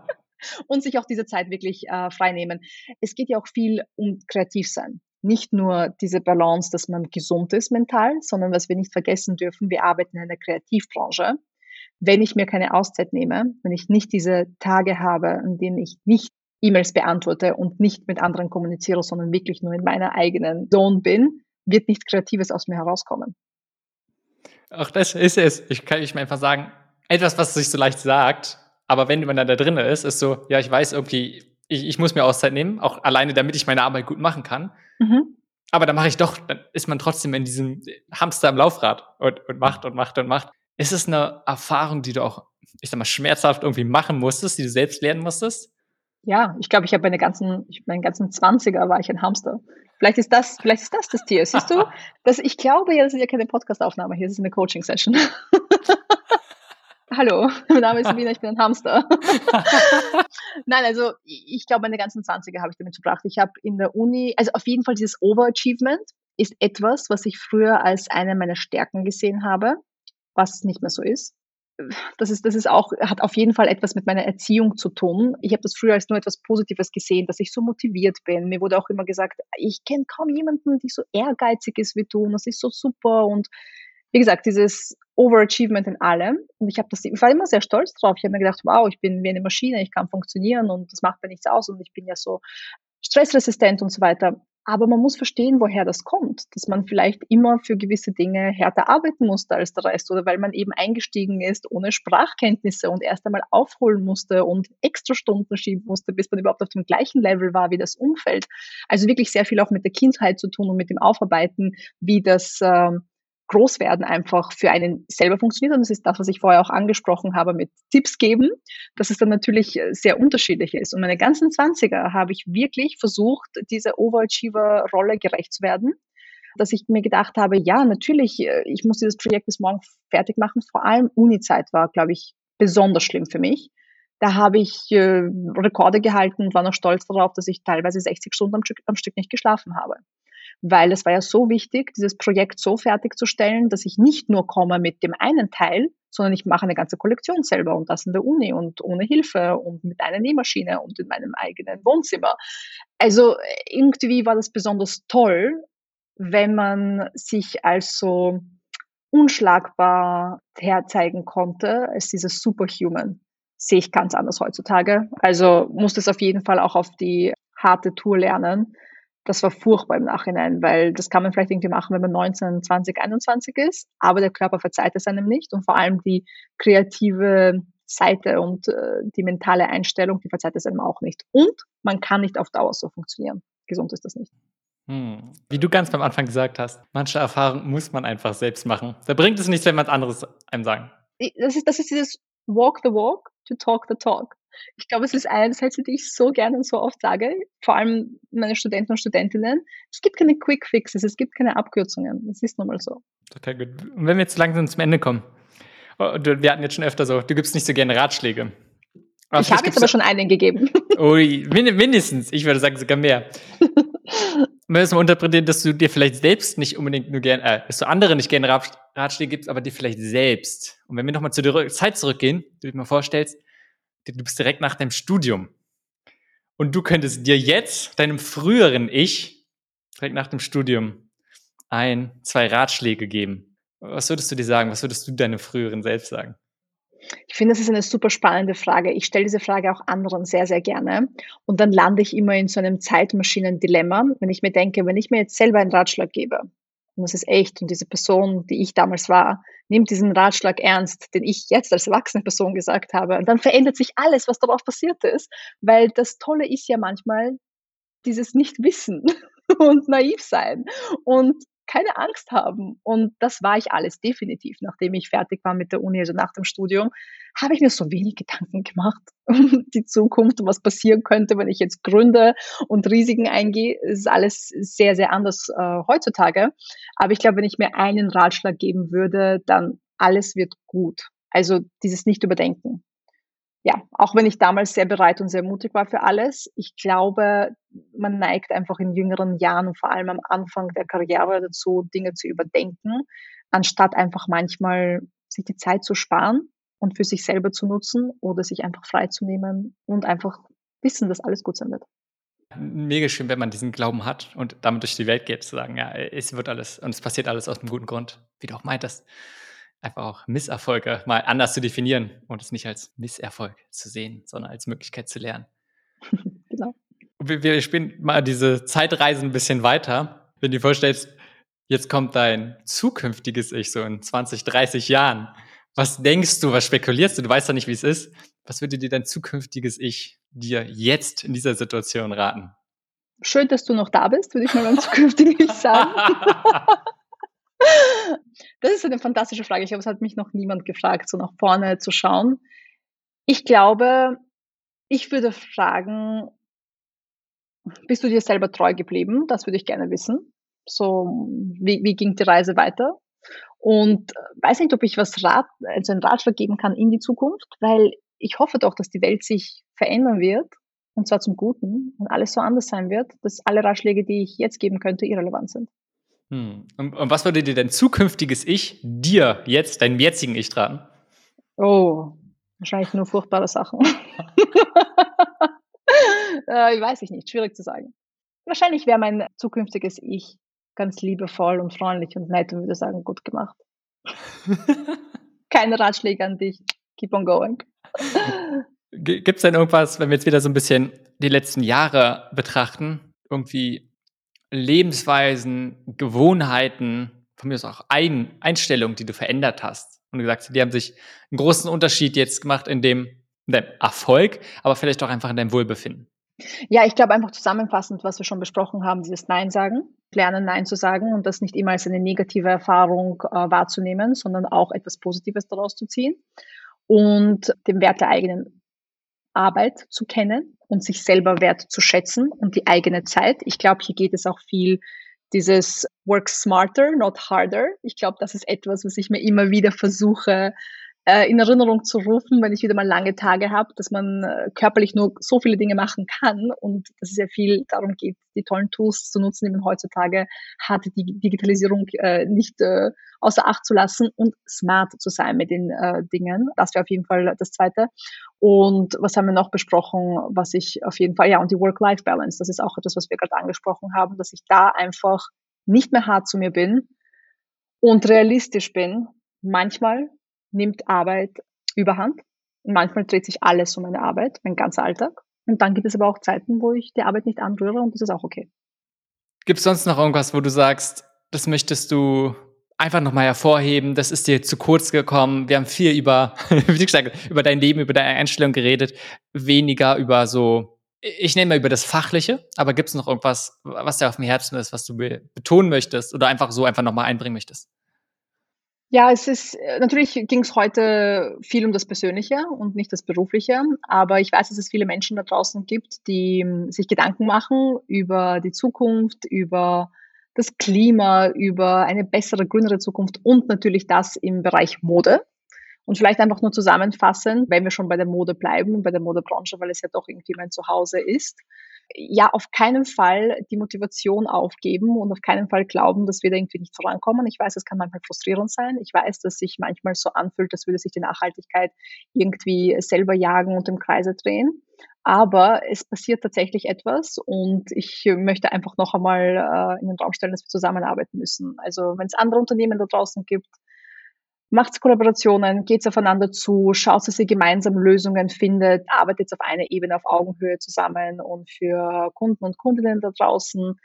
[SPEAKER 1] und sich auch diese Zeit wirklich äh, freinehmen. Es geht ja auch viel um kreativ sein. Nicht nur diese Balance, dass man gesund ist mental, sondern was wir nicht vergessen dürfen, wir arbeiten in einer Kreativbranche. Wenn ich mir keine Auszeit nehme, wenn ich nicht diese Tage habe, an denen ich nicht E-Mails beantworte und nicht mit anderen kommuniziere, sondern wirklich nur in meiner eigenen Zone bin, wird nichts Kreatives aus mir herauskommen.
[SPEAKER 2] Auch das ist es. Ich kann ich mir einfach sagen, etwas, was sich so leicht sagt, aber wenn man dann da drin ist, ist so, ja, ich weiß irgendwie, ich, ich muss mir Auszeit nehmen, auch alleine, damit ich meine Arbeit gut machen kann. Mhm. Aber dann mache ich doch, dann ist man trotzdem in diesem Hamster im Laufrad und, und macht und macht und macht. Ist es eine Erfahrung, die du auch, ich sag mal, schmerzhaft irgendwie machen musstest, die du selbst lernen musstest?
[SPEAKER 1] Ja, ich glaube, ich habe meine ganzen, ich, meinen ganzen Zwanziger war ich ein Hamster. Vielleicht ist das, vielleicht ist das das Tier. Siehst du? Das, ich glaube ja, das ist ja keine Podcastaufnahme hier, ist eine Coaching-Session. Hallo, mein Name ist Sabina, ich bin ein Hamster. Nein, also ich glaube, meine ganzen 20er habe ich damit verbracht. Ich habe in der Uni, also auf jeden Fall dieses Overachievement ist etwas, was ich früher als eine meiner Stärken gesehen habe, was nicht mehr so ist. Das ist, das ist auch, hat auf jeden Fall etwas mit meiner Erziehung zu tun. Ich habe das früher als nur etwas Positives gesehen, dass ich so motiviert bin. Mir wurde auch immer gesagt, ich kenne kaum jemanden, die so ehrgeizig ist wie du und das ist so super und wie gesagt, dieses Overachievement in allem. Und ich habe das, ich war immer sehr stolz drauf. Ich habe mir gedacht, wow, ich bin wie eine Maschine, ich kann funktionieren und das macht mir nichts aus und ich bin ja so stressresistent und so weiter. Aber man muss verstehen, woher das kommt, dass man vielleicht immer für gewisse Dinge härter arbeiten musste als der Rest oder weil man eben eingestiegen ist ohne Sprachkenntnisse und erst einmal aufholen musste und extra Stunden schieben musste, bis man überhaupt auf dem gleichen Level war wie das Umfeld. Also wirklich sehr viel auch mit der Kindheit zu tun und mit dem Aufarbeiten, wie das ähm, Großwerden einfach für einen selber funktioniert. Und das ist das, was ich vorher auch angesprochen habe mit Tipps geben, dass es dann natürlich äh, sehr unterschiedlich ist. Und meine ganzen Zwanziger habe ich wirklich versucht, dieser Overachiever-Rolle gerecht zu werden. Dass ich mir gedacht habe, ja, natürlich, äh, ich muss dieses Projekt bis morgen fertig machen. Vor allem Uni-Zeit war, glaube ich, besonders schlimm für mich, Da habe ich äh, Rekorde gehalten und war noch stolz darauf, dass ich teilweise 60 Stunden am Stück, am Stück nicht geschlafen habe. Weil es war ja so wichtig, dieses Projekt so fertigzustellen, dass ich nicht nur komme mit dem einen Teil, sondern ich mache eine ganze Kollektion selber und das in der Uni und ohne Hilfe und mit einer Nähmaschine und in meinem eigenen Wohnzimmer. Also irgendwie war das besonders toll, wenn man sich als so unschlagbar herzeigen konnte als dieses Superhuman. Sehe ich ganz anders heutzutage. Also muss das auf jeden Fall auch auf die harte Tour lernen. Das war furchtbar im Nachhinein, weil das kann man vielleicht irgendwie machen, wenn man 19, 20, 21 ist, aber der Körper verzeiht es einem nicht und vor allem die kreative Seite und äh, die mentale Einstellung, die verzeiht es einem auch nicht. Und man kann nicht auf Dauer so funktionieren. Gesund ist das nicht.
[SPEAKER 2] Hm. Wie du ganz am Anfang gesagt hast, manche Erfahrungen muss man einfach selbst machen. Da bringt es nichts, wenn man anderes einem sagen.
[SPEAKER 1] Das ist, das ist dieses Walk the Walk to Talk the Talk. Ich glaube, es ist eine Sätze, die ich so gerne und so oft sage, vor allem meine Studenten und Studentinnen. Es gibt keine Quick Fixes, es gibt keine Abkürzungen. Das ist nun mal so.
[SPEAKER 2] Total gut. Und wenn wir jetzt langsam zum Ende kommen, oh, wir hatten jetzt schon öfter so, du gibst nicht so gerne Ratschläge.
[SPEAKER 1] Aber ich habe jetzt aber schon einen gegeben.
[SPEAKER 2] Ui, mindestens. Ich würde sagen sogar mehr. Man muss mal interpretieren, dass du dir vielleicht selbst nicht unbedingt nur gerne, äh, dass du andere nicht gerne Ratschläge gibst, aber dir vielleicht selbst. Und wenn wir nochmal zu der Zeit zurückgehen, du dir mal vorstellst, du bist direkt nach deinem Studium. Und du könntest dir jetzt, deinem früheren Ich, direkt nach dem Studium, ein, zwei Ratschläge geben. Was würdest du dir sagen? Was würdest du deinem früheren selbst sagen?
[SPEAKER 1] Ich finde, das ist eine super spannende Frage. Ich stelle diese Frage auch anderen sehr, sehr gerne. Und dann lande ich immer in so einem Zeitmaschinen-Dilemma, wenn ich mir denke, wenn ich mir jetzt selber einen Ratschlag gebe, und das ist echt, und diese Person, die ich damals war, nimmt diesen Ratschlag ernst, den ich jetzt als erwachsene Person gesagt habe, und dann verändert sich alles, was darauf passiert ist, weil das Tolle ist ja manchmal dieses Nichtwissen und naiv sein. Und keine Angst haben. Und das war ich alles definitiv. Nachdem ich fertig war mit der Uni, also nach dem Studium, habe ich mir so wenig Gedanken gemacht um die Zukunft und was passieren könnte, wenn ich jetzt gründe und Risiken eingehe. Es ist alles sehr, sehr anders äh, heutzutage. Aber ich glaube, wenn ich mir einen Ratschlag geben würde, dann alles wird gut. Also dieses Nicht-Überdenken ja, auch wenn ich damals sehr bereit und sehr mutig war für alles, ich glaube, man neigt einfach in jüngeren Jahren und vor allem am Anfang der Karriere dazu, Dinge zu überdenken, anstatt einfach manchmal sich die Zeit zu sparen und für sich selber zu nutzen oder sich einfach freizunehmen und einfach wissen, dass alles gut sein wird.
[SPEAKER 2] Mega schön, wenn man diesen Glauben hat und damit durch die Welt geht, zu sagen, ja, es wird alles und es passiert alles aus einem guten Grund, wie du auch meintest einfach auch Misserfolge mal anders zu definieren und es nicht als Misserfolg zu sehen, sondern als Möglichkeit zu lernen. genau. Wir, wir spielen mal diese Zeitreise ein bisschen weiter. Wenn du dir vorstellst, jetzt kommt dein zukünftiges Ich so in 20, 30 Jahren. Was denkst du, was spekulierst du? Du weißt ja nicht, wie es ist. Was würde dir dein zukünftiges Ich dir jetzt in dieser Situation raten?
[SPEAKER 1] Schön, dass du noch da bist, würde ich mal beim zukünftigen Ich sagen. Das ist eine fantastische Frage. Ich glaube, es hat mich noch niemand gefragt, so nach vorne zu schauen. Ich glaube, ich würde fragen, bist du dir selber treu geblieben? Das würde ich gerne wissen. So, wie, wie ging die Reise weiter? Und weiß nicht, ob ich was Rat, also einen Ratschlag geben kann in die Zukunft, weil ich hoffe doch, dass die Welt sich verändern wird und zwar zum Guten und alles so anders sein wird, dass alle Ratschläge, die ich jetzt geben könnte, irrelevant sind.
[SPEAKER 2] Hm. Und, und, was würde dir dein zukünftiges Ich dir jetzt, deinem jetzigen Ich raten?
[SPEAKER 1] Oh, wahrscheinlich nur furchtbare Sachen. äh, ich weiß ich nicht, schwierig zu sagen. Wahrscheinlich wäre mein zukünftiges Ich ganz liebevoll und freundlich und nett und würde sagen, gut gemacht. Keine Ratschläge an dich. Keep on going.
[SPEAKER 2] Gibt es denn irgendwas, wenn wir jetzt wieder so ein bisschen die letzten Jahre betrachten, irgendwie Lebensweisen, Gewohnheiten, von mir aus auch Ein Einstellungen, die du verändert hast. Und du sagst, die haben sich einen großen Unterschied jetzt gemacht in dem, in deinem Erfolg, aber vielleicht auch einfach in deinem Wohlbefinden.
[SPEAKER 1] Ja, ich glaube einfach zusammenfassend, was wir schon besprochen haben, dieses Nein sagen, lernen Nein zu sagen und das nicht immer als eine negative Erfahrung äh, wahrzunehmen, sondern auch etwas Positives daraus zu ziehen und den Wert der eigenen Arbeit zu kennen und sich selber wert zu schätzen und die eigene Zeit. Ich glaube, hier geht es auch viel dieses Work smarter, not harder. Ich glaube, das ist etwas, was ich mir immer wieder versuche äh, in Erinnerung zu rufen, wenn ich wieder mal lange Tage habe, dass man äh, körperlich nur so viele Dinge machen kann und dass es ja viel darum geht, die tollen Tools zu nutzen, die man heutzutage hat, die Digitalisierung äh, nicht äh, außer Acht zu lassen und smart zu sein mit den äh, Dingen. Das wäre auf jeden Fall das Zweite. Und was haben wir noch besprochen, was ich auf jeden Fall, ja, und die Work-Life-Balance, das ist auch etwas, was wir gerade angesprochen haben, dass ich da einfach nicht mehr hart zu mir bin und realistisch bin. Manchmal nimmt Arbeit überhand. Manchmal dreht sich alles um meine Arbeit, mein ganzer Alltag. Und dann gibt es aber auch Zeiten, wo ich die Arbeit nicht anrühre und das ist auch okay.
[SPEAKER 2] Gibt es sonst noch irgendwas, wo du sagst, das möchtest du einfach nochmal hervorheben, das ist dir zu kurz gekommen. Wir haben viel über, wie gesagt, über dein Leben, über deine Einstellung geredet, weniger über so, ich nehme mal über das Fachliche, aber gibt es noch irgendwas, was dir auf dem Herzen ist, was du betonen möchtest oder einfach so einfach nochmal einbringen möchtest?
[SPEAKER 1] Ja, es ist äh, natürlich ging es heute viel um das Persönliche und nicht das Berufliche, aber ich weiß, dass es viele Menschen da draußen gibt, die hm, sich Gedanken machen über die Zukunft, über das Klima, über eine bessere, grünere Zukunft und natürlich das im Bereich Mode. Und vielleicht einfach nur zusammenfassen, wenn wir schon bei der Mode bleiben, bei der Modebranche, weil es ja doch irgendwie mein Zuhause ist ja auf keinen Fall die Motivation aufgeben und auf keinen Fall glauben, dass wir da irgendwie nicht vorankommen. Ich weiß, es kann manchmal frustrierend sein. Ich weiß, dass sich manchmal so anfühlt, als würde sich die Nachhaltigkeit irgendwie selber jagen und im Kreise drehen. Aber es passiert tatsächlich etwas und ich möchte einfach noch einmal äh, in den Raum stellen, dass wir zusammenarbeiten müssen. Also wenn es andere Unternehmen da draußen gibt, macht Kollaborationen, geht aufeinander zu, schaut, dass ihr gemeinsam Lösungen findet, arbeitet auf einer Ebene auf Augenhöhe zusammen und für Kunden und Kundinnen da draußen.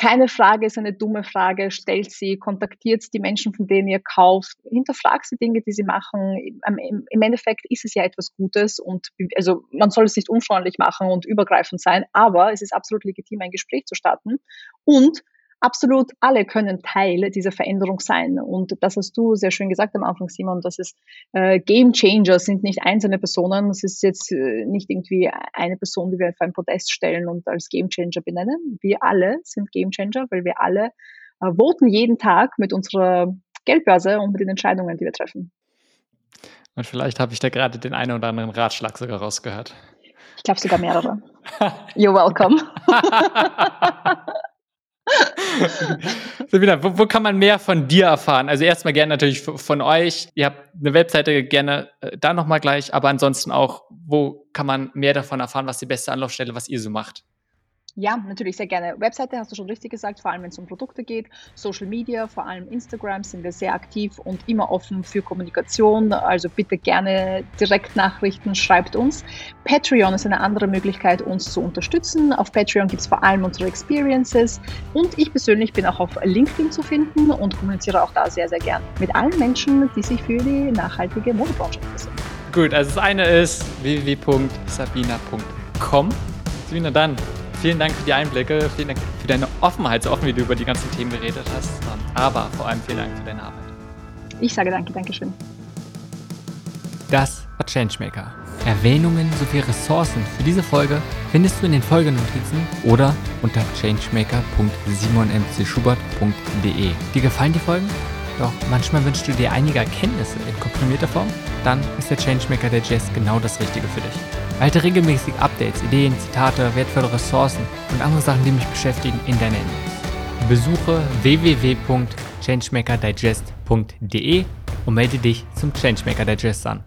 [SPEAKER 1] Keine Frage ist eine dumme Frage, stellt sie, kontaktiert die Menschen, von denen ihr kauft, hinterfragt die Dinge, die sie machen. Im Endeffekt ist es ja etwas Gutes und also man soll es nicht unfreundlich machen und übergreifend sein, aber es ist absolut legitim, ein Gespräch zu starten und absolut alle können Teil dieser Veränderung sein. Und das hast du sehr schön gesagt am Anfang, Simon, dass es äh, Game Changer sind nicht einzelne Personen. Es ist jetzt äh, nicht irgendwie eine Person, die wir auf ein Podest stellen und als Game Changer benennen. Wir alle sind Game Changer, weil wir alle äh, voten jeden Tag mit unserer Geldbörse und mit den Entscheidungen, die wir treffen.
[SPEAKER 2] Und vielleicht habe ich da gerade den einen oder anderen Ratschlag sogar rausgehört.
[SPEAKER 1] Ich glaube sogar mehrere. You're welcome.
[SPEAKER 2] Sabina, wo, wo, kann man mehr von dir erfahren? Also erstmal gerne natürlich von euch. Ihr habt eine Webseite gerne äh, da nochmal gleich, aber ansonsten auch, wo kann man mehr davon erfahren, was die beste Anlaufstelle, was ihr so macht?
[SPEAKER 1] Ja, natürlich sehr gerne. Webseite hast du schon richtig gesagt, vor allem wenn es um Produkte geht. Social Media, vor allem Instagram, sind wir sehr aktiv und immer offen für Kommunikation. Also bitte gerne Direktnachrichten, schreibt uns. Patreon ist eine andere Möglichkeit, uns zu unterstützen. Auf Patreon gibt es vor allem unsere Experiences. Und ich persönlich bin auch auf LinkedIn zu finden und kommuniziere auch da sehr, sehr gern mit allen Menschen, die sich für die nachhaltige Modebranche interessieren.
[SPEAKER 2] Gut, also das eine ist www.sabina.com. Sabina, dann Vielen Dank für die Einblicke, vielen Dank für deine Offenheit, so offen wie du über die ganzen Themen geredet hast. Aber vor allem vielen Dank für deine Arbeit.
[SPEAKER 1] Ich sage danke, Dankeschön.
[SPEAKER 2] Das war Changemaker. Erwähnungen sowie Ressourcen für diese Folge findest du in den Folgenotizen oder unter changemake.simonmcschubert.de. Dir gefallen die Folgen? Doch manchmal wünschst du dir einige Erkenntnisse in komprimierter Form? Dann ist der Changemaker der Jazz genau das Richtige für dich. Halte regelmäßig Updates, Ideen, Zitate, wertvolle Ressourcen und andere Sachen, die mich beschäftigen, in deiner Inbox. Besuche www.changemakerdigest.de und melde dich zum Changemaker Digest an.